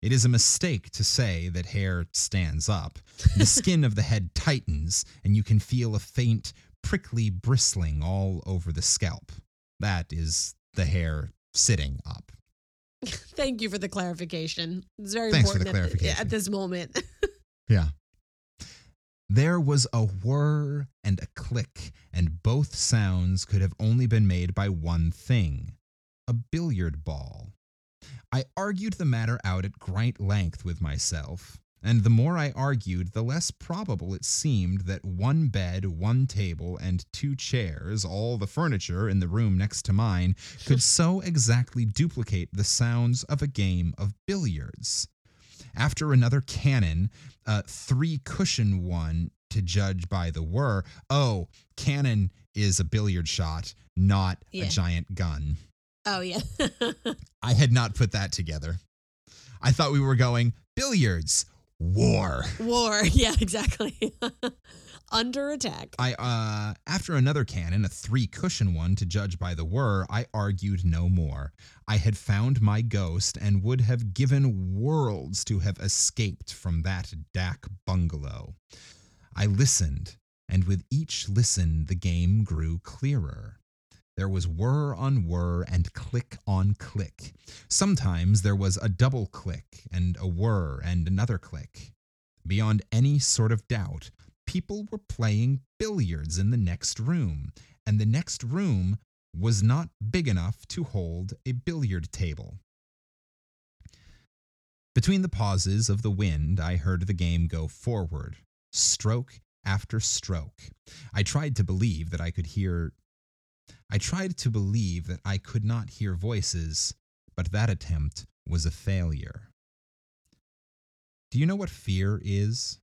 S1: It is a mistake to say that hair stands up. The skin of the head tightens, and you can feel a faint, prickly bristling all over the scalp. That is the hair sitting up.
S2: Thank you for the clarification. It's very
S1: Thanks for the
S2: important at-
S1: clarification.
S2: at this moment.
S1: Yeah. There was a whir and a click, and both sounds could have only been made by one thing a billiard ball. I argued the matter out at great length with myself, and the more I argued, the less probable it seemed that one bed, one table, and two chairs, all the furniture in the room next to mine, could so exactly duplicate the sounds of a game of billiards. After another cannon, a uh, three cushion one to judge by the whir. Oh, cannon is a billiard shot, not
S2: Yeah.
S1: a giant gun.
S2: oh yeah.
S1: I had not put that together. I thought we were going billiards, war.
S2: War. Yeah, exactly. Under attack.
S1: I uh after another cannon, a three cushion one to judge by the whir, I argued no more. I had found my ghost and would have given worlds to have escaped from that dak bungalow. I listened, and with each listen the game grew clearer. There was whir on whir and click on click. Sometimes there was a double click and a whir and another click. Beyond any sort of doubt, people were playing billiards in the next room, and the next room was not big enough to hold a billiard table. Between the pauses of the wind, I heard the game go forward, stroke after stroke. I tried to believe that I could hear. I tried to believe that I could not hear voices, but that attempt was a failure. Do you know what fear is?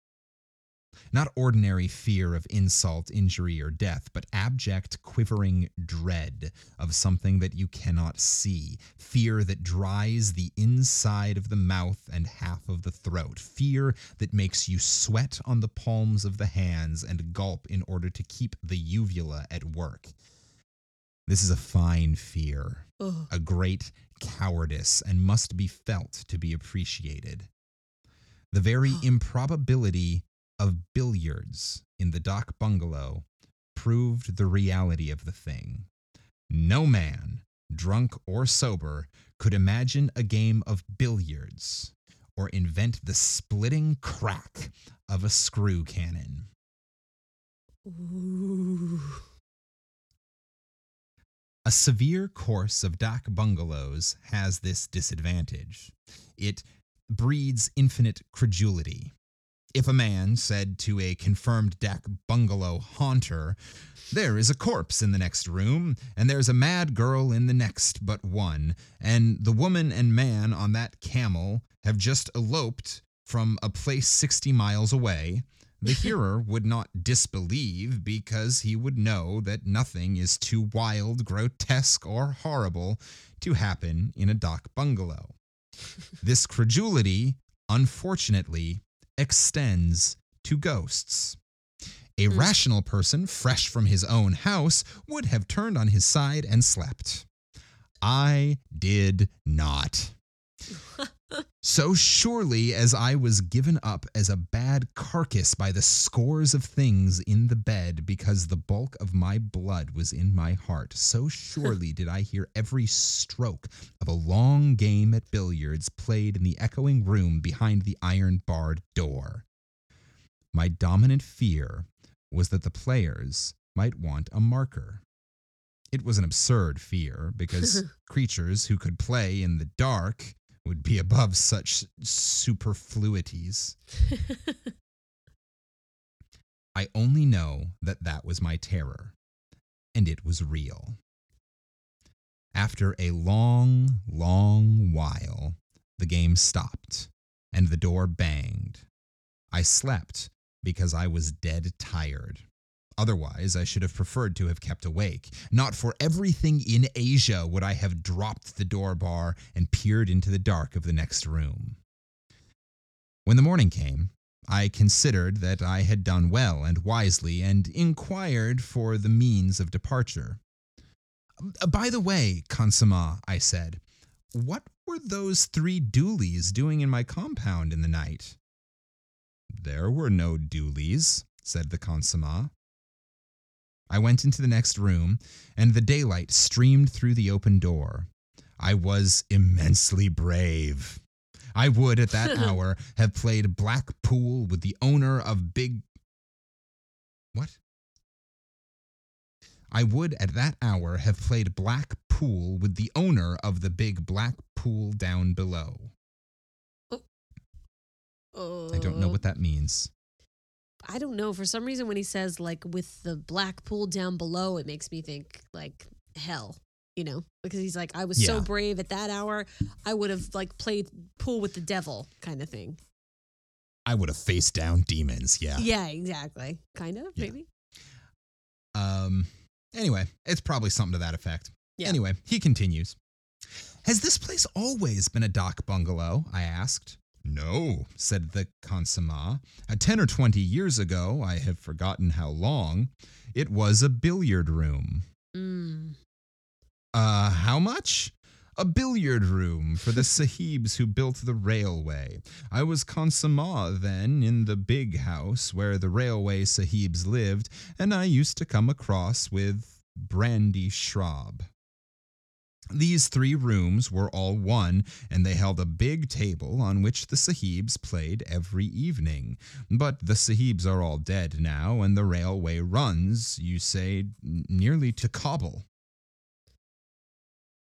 S1: Not ordinary fear of insult, injury, or death, but abject, quivering dread of something that you cannot see. Fear that dries the inside of the mouth and half of the throat. Fear that makes you sweat on the palms of the hands and gulp in order to keep the uvula at work. This is a fine fear,
S2: Ugh.
S1: a great cowardice, and must be felt to be appreciated. The very improbability of billiards in the dak bungalow proved the reality of the thing. No man, drunk or sober, could imagine a game of billiards or invent the splitting crack of a screw cannon.
S2: Ooh.
S1: A severe course of dak bungalows has this disadvantage. It breeds infinite credulity. If a man said to a confirmed Dak bungalow haunter, There is a corpse in the next room, and there's a mad girl in the next but one, and the woman and man on that camel have just eloped from a place 60 miles away, the hearer would not disbelieve because he would know that nothing is too wild, grotesque, or horrible to happen in a dak bungalow. This credulity, unfortunately, extends to ghosts. A
S2: Hmm.
S1: rational person, fresh from his own house, would have turned on his side and slept. I did not. So surely as I was given up as a bad carcass by the scores of things in the bed because the bulk of my blood was in my heart, so surely did I hear every stroke of a long game at billiards played in the echoing room behind the iron barred door. My dominant fear was that the players might want a marker. It was an absurd fear because creatures who could play in the dark would be above such superfluities. I only know that that was my terror, and it was real. After a long, long while, the game stopped and the door banged. I slept because I was dead tired. Otherwise, I should have preferred to have kept awake. Not for everything in Asia would I have dropped the door bar and peered into the dark of the next room. When the morning came, I considered that I had done well and wisely and inquired for the means of departure. "Uh, By the way, Khansamah, I said, what were those three doolies doing in my compound in the night? There were no doolies, said the Khansamah. I went into the next room, and the daylight streamed through the open door. I was immensely brave. I would, at that hour, have played black pool with the owner of Big. What? I would, at that hour, have played black pool with the owner of the big black pool down below. I don't know
S2: Uh,
S1: what that means.
S2: I don't know. For some reason, when he says like with the black pool down below, it makes me think like hell. You know, because he's like, I was so brave at that hour, I would have like played pool with the devil, kind of thing.
S1: I would have faced down demons, yeah.
S2: Yeah, exactly. Kind of,
S1: Yeah.
S2: maybe.
S1: Um. Anyway, it's probably something to that effect.
S2: Yeah.
S1: Anyway, he continues. Has this place always been a dak bungalow? I asked. No, said the. Uh, Ten or twenty years ago, I have forgotten how long, it was a billiard room.
S2: Mm.
S1: Uh, how much? A billiard room for the sahibs who built the railway. I was Khansamah then in the big house where the railway sahibs lived, and I used to come across with brandy shrab. These three rooms were all one, and they held a big table on which the sahibs played every evening. But the sahibs are all dead now, and the railway runs, you say, nearly to Kabul.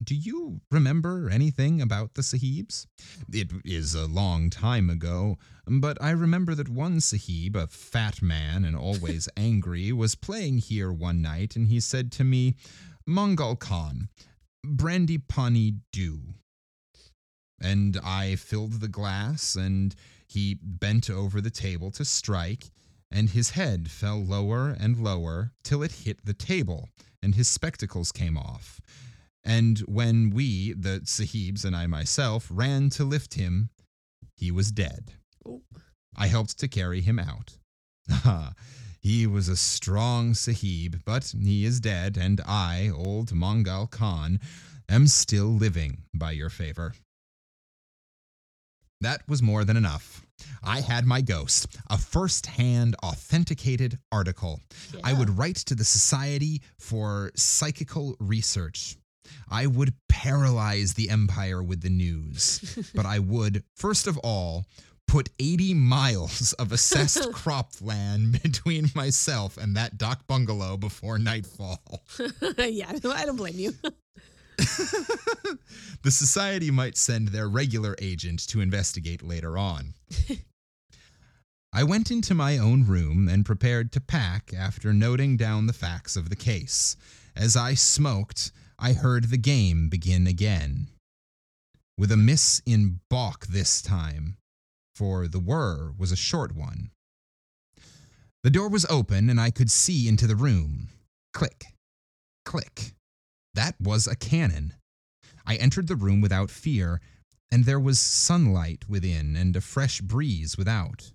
S1: Do you remember anything about the sahibs? It is a long time ago, but I remember that one sahib, a fat man and always angry, was playing here one night, and he said to me, Mongol Khan, brandy pani do. And I filled the glass, and he bent over the table to strike, and his head fell lower and lower till it hit the table, and his spectacles came off. And when we, the Sahibs and I myself, ran to lift him, he was dead.
S2: Oh.
S1: I helped to carry him out. Ah, He was a strong Sahib, but he is dead, and I, old Mongal Khan, am still living by your favor. That was more than enough. I had my ghost, a first hand authenticated article. I would write to the Society for Psychical Research. I would paralyze the empire with the news, but I would, first of all, put 80 miles of assessed cropland between myself and that dak bungalow before nightfall.
S2: yeah, I don't blame you.
S1: the society might send their regular agent to investigate later on. I went into my own room and prepared to pack after noting down the facts of the case. As I smoked, I heard the game begin again. With a miss in balk this time, for the whir was a short one. The door was open and I could see into the room. Click, click. That was a cannon. I entered the room without fear, and there was sunlight within and a fresh breeze without.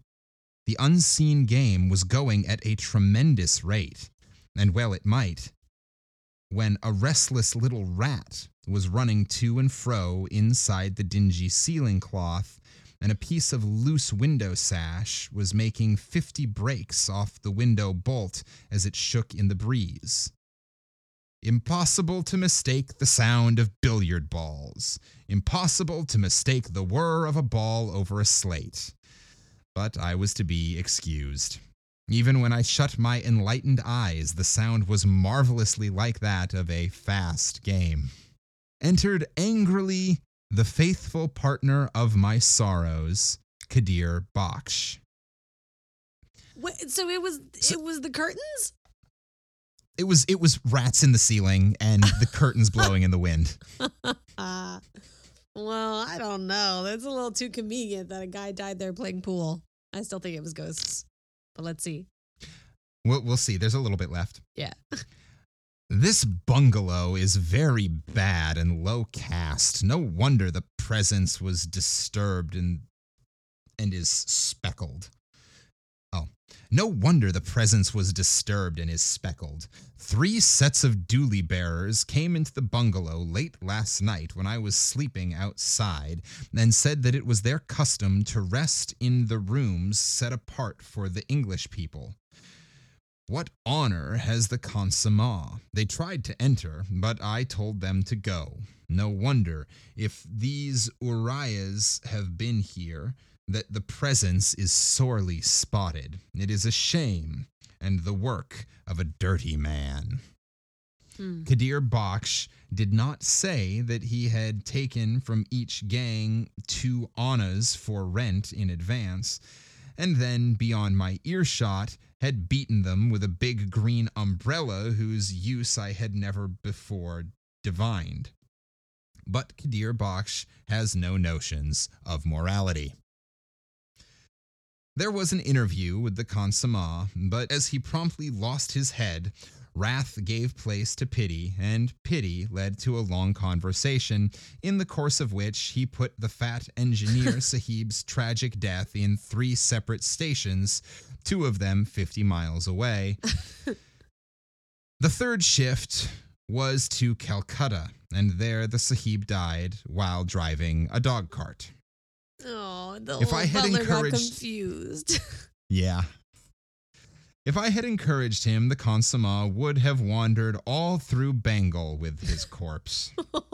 S1: The unseen game was going at a tremendous rate, and well it might, when a restless little rat was running to and fro inside the dingy ceiling cloth, and a piece of loose window sash was making fifty breaks off the window bolt as it shook in the breeze. Impossible to mistake the sound of billiard balls. Impossible to mistake the whir of a ball over a slate. But I was to be excused. Even when I shut my enlightened eyes, the sound was marvelously like that of a fast game. Entered angrily the faithful partner of my sorrows, Kadir Baksh.
S2: Wait, so it was
S1: So-
S2: it was the curtains?
S1: It was it was rats in the ceiling and the curtains blowing in the wind.
S2: Uh, well, I don't know. That's a little too convenient that a guy died there playing pool. I still think it was ghosts. But let's see.
S1: We'll, we'll see. There's a little bit left.
S2: Yeah.
S1: This bungalow is very bad and low caste. No wonder the presence was disturbed and and is speckled. Oh, no wonder the presence was disturbed and is speckled. Three sets of doolie bearers came into the bungalow late last night when I was sleeping outside and said that it was their custom to rest in the rooms set apart for the English people. What honor has the Khansamah? They tried to enter, but I told them to go. No wonder, if these Uriahs have been here, that the presence is sorely spotted. It is a shame, and the work of a dirty man.
S2: Hmm.
S1: Kadir Baksh did not say that he had taken from each gang two annas for rent in advance, and then, beyond my earshot, had beaten them with a big green umbrella whose use I had never before divined. But Kadir Baksh has no notions of morality. There was an interview with the Khansamah, but as he promptly lost his head, Wrath gave place to pity, and pity led to a long conversation, in the course of which he put the fat engineer Sahib's tragic death in three separate stations, two of them 50 miles away. the third shift was to Calcutta, and there the Sahib died while driving a dog cart.
S2: Oh, the
S1: If
S2: old
S1: I had
S2: butler got confused.
S1: Yeah. If I had encouraged him, the Khansama would have wandered all through Bengal with his corpse.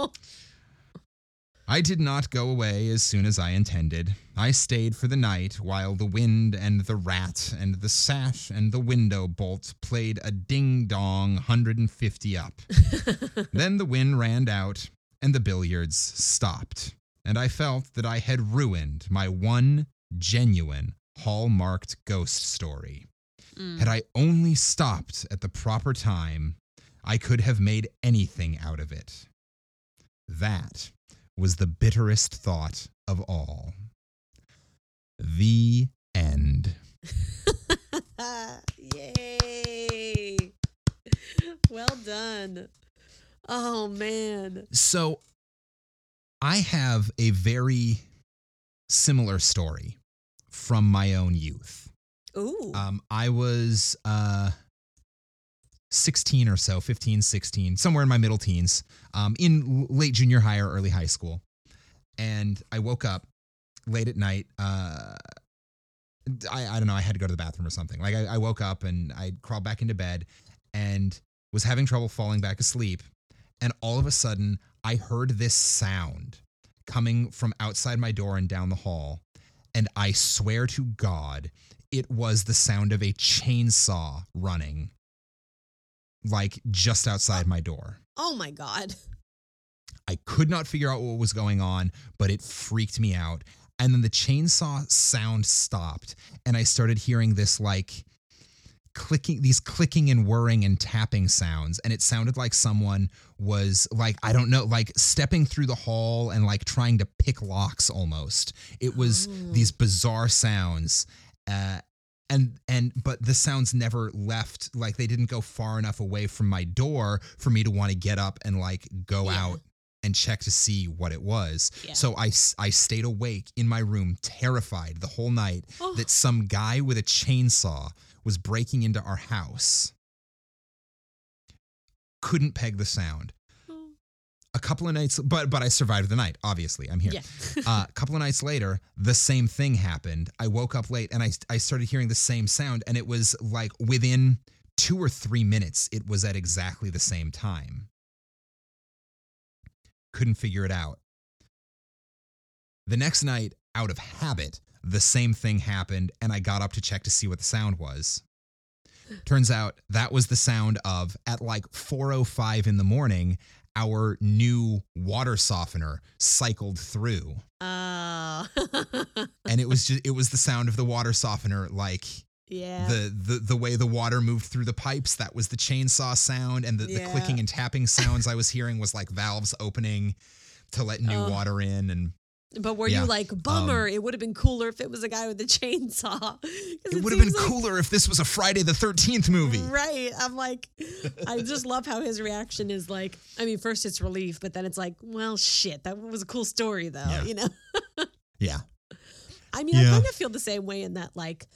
S1: I did not go away as soon as I intended. I stayed for the night while the wind and the rat and the sash and the window bolt played a ding dong 150 up. then the wind ran out and the billiards stopped. And I felt that I had ruined my one genuine hallmarked ghost story.
S2: Mm.
S1: Had I only stopped at the proper time, I could have made anything out of it. That was the bitterest thought of all. The end.
S2: Yay. Well done. Oh man.
S1: So, I have a very similar story from my own youth.
S2: Ooh.
S1: Um, I was uh, 16 or so, 15, 16, somewhere in my middle teens, um, in late junior high or early high school. And I woke up late at night. Uh, I, I don't know, I had to go to the bathroom or something. Like, I, I woke up and I crawled back into bed and was having trouble falling back asleep. And all of a sudden, I heard this sound coming from outside my door and down the hall. And I swear to God, it was the sound of a chainsaw running like just outside my door.
S2: oh my god.
S1: I could not figure out what was going on, but it freaked me out. And then the chainsaw sound stopped, and I started hearing this like clicking, these clicking and whirring and tapping sounds. And it sounded like someone was like, I don't know, like stepping through the hall and like trying to pick locks almost. It was
S2: Oh.
S1: these bizarre sounds. Uh, and and but the sounds never left like they didn't go far enough away from my door for me to want to get up and like go
S2: Yeah.
S1: out and check to see what it was.
S2: Yeah.
S1: So I stayed awake in my room terrified the whole night
S2: Oh.
S1: that some guy with a chainsaw was breaking into our house. Couldn't peg the sound. A couple of nights but but I survived the night, obviously. I'm here.
S2: Yeah.
S1: uh, a couple of nights later, the same thing happened. I woke up late and I, I started hearing the same sound, and it was like within two or three minutes, it was at exactly the same time. Couldn't figure it out. The next night, out of habit, the same thing happened, and I got up to check to see what the sound was. Turns out that was the sound of at like 4:05 in the morning our new water softener cycled through
S2: Oh.
S1: and it was just it was the sound of the water softener like
S2: yeah.
S1: the, the the way the water moved through the pipes that was the chainsaw sound and the, the clicking and tapping sounds i was hearing was like valves opening to let new
S2: Oh.
S1: water in and
S2: but were
S1: yeah,
S2: you like um, bummer? it would have been cooler if it was a guy with a chainsaw.
S1: it would have been
S2: like-
S1: cooler if this was a friday the 13th movie
S2: Right. I'm like, I just love how his reaction is like, I mean, first it's relief, but then it's like, well, shit, that was a cool story though,
S1: Yeah.
S2: you know?
S1: yeah
S2: I mean, I kind of feel the same way in that, like,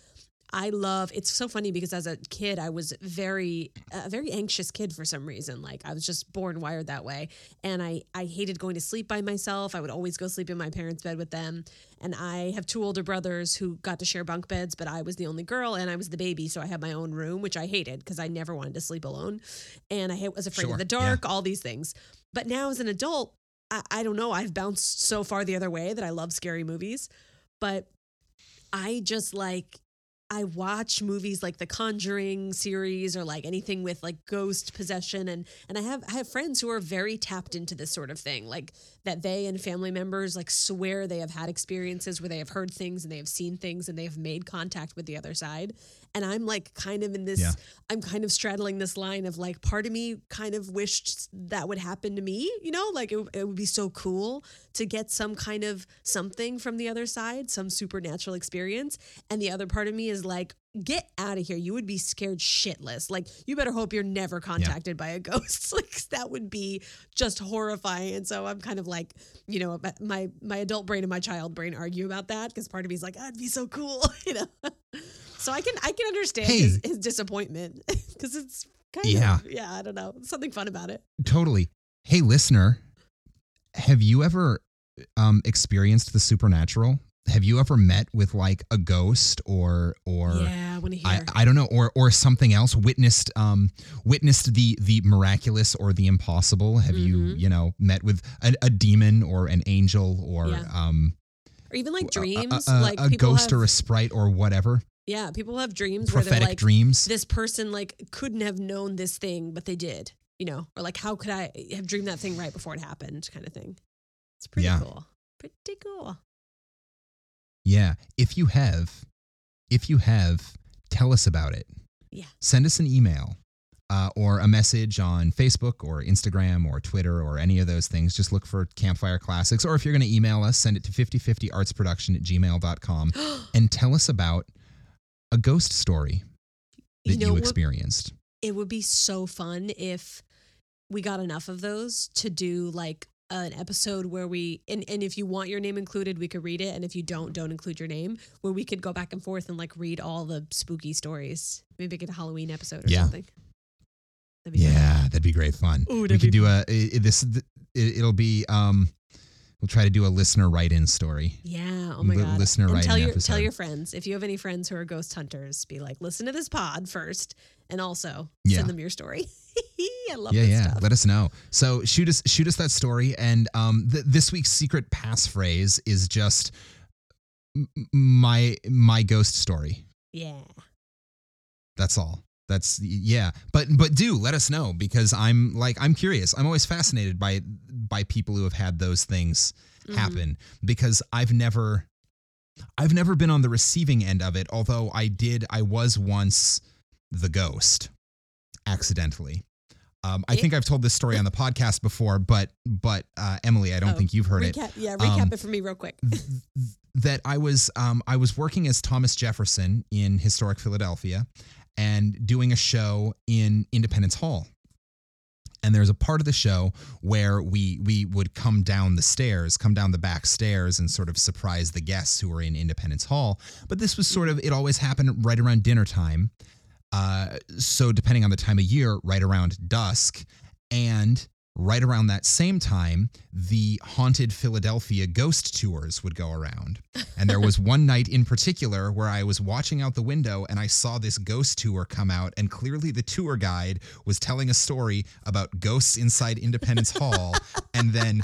S2: I love. It's so funny because as a kid, I was very, a very anxious kid for some reason. Like I was just born wired that way, and I I hated going to sleep by myself. I would always go sleep in my parents' bed with them. And I have two older brothers who got to share bunk beds, but I was the only girl and I was the baby, so I had my own room, which I hated because I never wanted to sleep alone, and I was afraid
S1: Sure,
S2: of the
S1: yeah.
S2: dark. All these things. But now as an adult, I, I don't know. I've bounced so far the other way that I love scary movies, but I just like I watch movies like the Conjuring series or like anything with like ghost possession and and I have I have friends who are very tapped into this sort of thing like that they and family members like swear they have had experiences where they have heard things and they have seen things and they have made contact with the other side And I'm like kind of in this,
S1: Yeah.
S2: I'm kind of straddling this line of like, part of me kind of wished that would happen to me, you know, like it, it would be so cool to get some kind of something from the other side, some supernatural experience. And the other part of me is like, get out of here. You would be scared shitless. Like, you better hope you're never contacted by a ghost. like, that would be just horrifying. And so I'm kind of like, you know, my my adult brain and my child brain argue about that because part of me is like, oh, it'd be so cool, you know. So I can I can understand
S1: Hey.
S2: his, his disappointment because it's kind
S1: Yeah.
S2: of yeah, I don't know, something fun about it.
S1: Totally. Hey, listener, have you ever um, experienced the supernatural? Have you ever met with like a ghost or or
S2: yeah, I want to hear.
S1: I, I don't know or or something else witnessed um witnessed the the miraculous or the impossible have you
S2: Mhm.
S1: you know met with a, a demon or an angel or
S2: Yeah.
S1: um
S2: or even like dreams,
S1: a, a,
S2: like
S1: a ghost
S2: have,
S1: or a sprite or whatever
S2: yeah, people have dreams where they're like,
S1: dreams
S2: this person like couldn't have known this thing, but they did, you know, or like how could I have dreamed that thing right before it happened, kind of thing. It's pretty
S1: Yeah.
S2: cool. Pretty cool.
S1: yeah if you have if you have tell us about it
S2: Yeah.
S1: send us an email uh, or a message on Facebook or Instagram or Twitter or any of those things. Just look for Campfire Classics. Or if you're going to email us, send it to 5050artsproduction at gmail.com and tell us about a ghost story that
S2: you
S1: you,
S2: know what?
S1: experienced.
S2: It would be so fun if we got enough of those to do like an episode where we and, and if you want your name included, we could read it. And if you don't, don't include your name, where we could go back and forth and like read all the spooky stories. Maybe get a Halloween episode or
S1: Yeah.
S2: something. That'd fun.
S1: Yeah, that'd be great fun.
S2: Ooh,
S1: we could do a this. It, it'll be um, we'll try to do a listener write-in story.
S2: Yeah. Oh my
S1: Li-
S2: god.
S1: listener
S2: and
S1: writing
S2: tell your
S1: episode.
S2: tell your friends if you have any friends who are ghost hunters, be like, listen to this pod first, and also
S1: Yeah.
S2: send them your story. I love
S1: yeah, yeah.
S2: stuff.
S1: Let us know. So shoot us, shoot us that story. And um, th- this week's secret passphrase is just m- my my ghost story.
S2: yeah.
S1: That's all. That's yeah. But but do let us know because I'm like I'm curious. I'm always fascinated by by people who have had those things
S2: Mhm.
S1: happen because I've never I've never been on the receiving end of it. Although I did, I was once the ghost accidentally. Um, I
S2: Yeah.
S1: think I've told this story on the podcast before, but but uh, Emily, I don't
S2: Oh,
S1: think you've heard it.
S2: Recap, yeah, recap
S1: Um,
S2: it for me real quick.
S1: that I was um, I was working as Thomas Jefferson in historic Philadelphia and doing a show in Independence Hall. And there's a part of the show where we we would come down the stairs, come down the back stairs, and sort of surprise the guests who were in Independence Hall. But this was sort of it always happened right around dinner time. Uh, so depending on the time of year, right around dusk, and right around that same time, the haunted Philadelphia ghost tours would go around. And there was one night in particular where I was watching out the window and I saw this ghost tour come out. And clearly, the tour guide was telling a story about ghosts inside Independence Hall. And then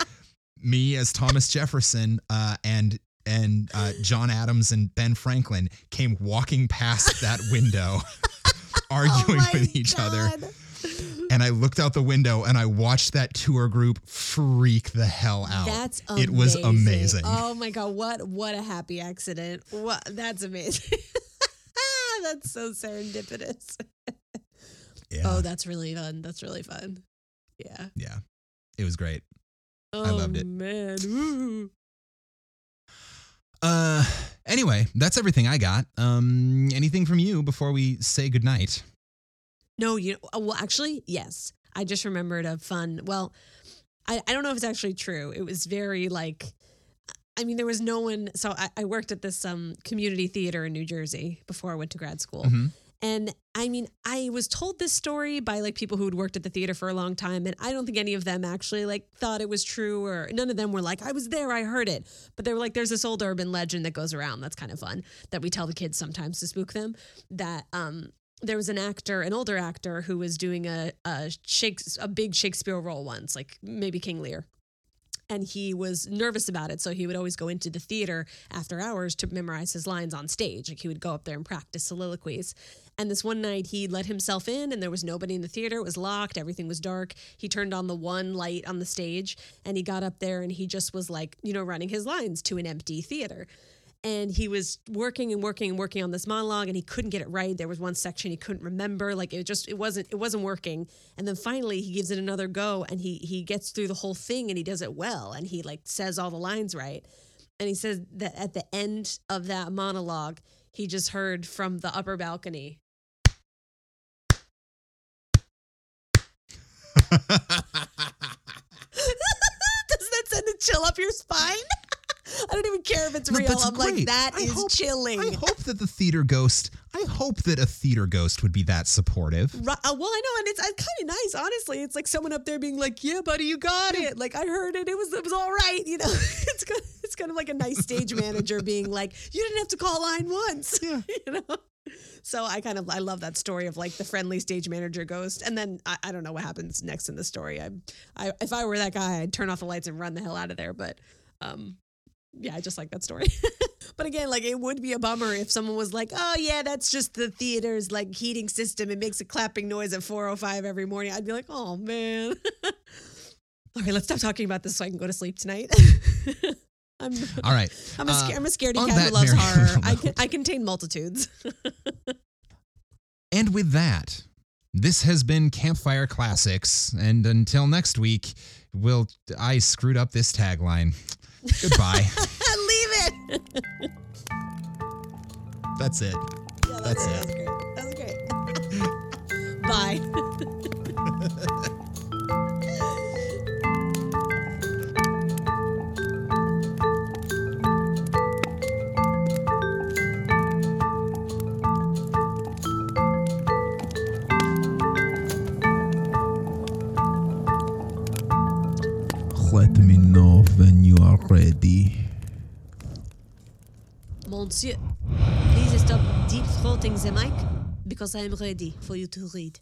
S1: me as Thomas Jefferson uh, and and uh, John Adams and Ben Franklin came walking past that window, arguing
S2: Oh
S1: with each other
S2: God.
S1: And I looked out the window and I watched that tour group freak the hell out.
S2: That's amazing.
S1: It was amazing.
S2: Oh my god, what what a happy accident. What that's amazing. that's so serendipitous.
S1: yeah,
S2: Oh, that's really fun. That's really fun. Yeah.
S1: yeah, it was great.
S2: Oh,
S1: loved it.
S2: Man. Woo.
S1: Uh, anyway, that's everything I got. Um, anything from you before we say goodnight?
S2: No, you know, well, actually, yes. I just remembered a fun, well, I, I don't know if it's actually true. It was very like, I mean, there was no one. So I, I worked at this um, community theater in New Jersey before I went to grad school.
S1: Mhm.
S2: And I mean, I was told this story by like people who had worked at the theater for a long time. And I don't think any of them actually like thought it was true or none of them were like, I was there, I heard it. But they were like, there's this old urban legend that goes around that's kind of fun that we tell the kids sometimes to spook them that um there was an actor, an older actor who was doing a a Shakes a big Shakespeare role once, like maybe King Lear. And he was nervous about it, so he would always go into the theater after hours to memorize his lines on stage. Like he would go up there and practice soliloquies. And this one night he let himself in and there was nobody in the theater. It was locked, everything was dark. He turned on the one light on the stage and he got up there and he just was like, you know, running his lines to an empty theater. And he was working and working and working on this monologue and he couldn't get it right. There was one section he couldn't remember. Like it just it wasn't it wasn't working. And then finally he gives it another go and he he gets through the whole thing and he does it well and he like says all the lines right. And he says that at the end of that monologue he just heard from the upper balcony. Does that send a chill up your spine I don't even care if it's
S1: No,
S2: real. I'm like,
S1: great.
S2: that
S1: I
S2: is
S1: hope-
S2: chilling.
S1: I hope that the theater ghost. I hope that a theater ghost would be that supportive.
S2: Ri- uh, well, I know, and it's, it's kind of nice, honestly. It's like someone up there being like, "Yeah, buddy, you got it." Like I heard it; it was it was all right. You know, it's kind of, it's kind of like a nice stage manager being like, "You didn't have to call line once."
S1: Yeah.
S2: you know. So I kind of I love that story of like the friendly stage manager ghost, and then I, I don't know what happens next in the story. I, I if I were that guy, I'd turn off the lights and run the hell out of there. But um, yeah, I just like that story. but again, like it would be a bummer if someone was like, "Oh yeah, that's just the theater's like heating system. It makes a clapping noise at 4:05 every morning." I'd be like, "Oh man." All right, let's stop talking about this so I can go to sleep tonight. I'm
S1: All right.
S2: I'm a, sca-
S1: Uh,
S2: I'm a scaredy cat who loves horror. I can I contain multitudes.
S1: And with that, this has been Campfire Classics. And until next week, we'll. I screwed up this tagline. Goodbye.
S2: Leave it.
S1: That's it.
S2: Yeah,
S1: That's
S2: it. That was great. That was great. Bye. Monsieur, please stop deep throating the mic because I am ready for you to read.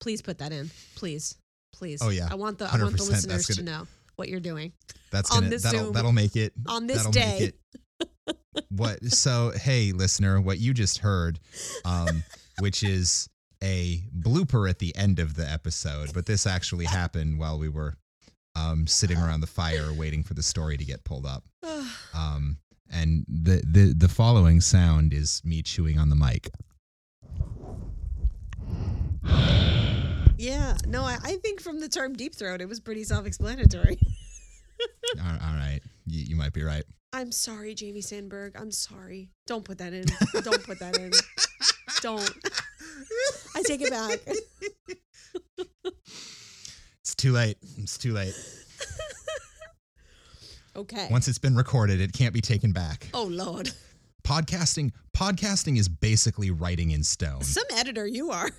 S2: Please put that in, please, please.
S1: Oh, yeah.
S2: I want the I want the listeners to
S1: gonna-
S2: know what you're doing
S1: That's
S2: On
S1: gonna
S2: this
S1: that'll
S2: Zoom.
S1: that'll make it
S2: on this
S1: that'll
S2: day.
S1: Make it, what so hey listener, what you just heard, um, which is a blooper at the end of the episode, but this actually happened while we were um, sitting around the fire waiting for the story to get pulled up. Um, and the, the the following sound is me chewing on the mic.
S2: yeah, no, I, I think from the term deep throat, it was pretty self-explanatory.
S1: all all right, you, you might be right.
S2: I'm sorry, Jamie Sandberg. I'm sorry. Don't put that in. Don't put that in. Don't. I take it back.
S1: It's too late. It's too late.
S2: Okay.
S1: Once it's been recorded, it can't be taken back.
S2: Oh Lord.
S1: Podcasting podcasting is basically writing in stone.
S2: Some editor you are.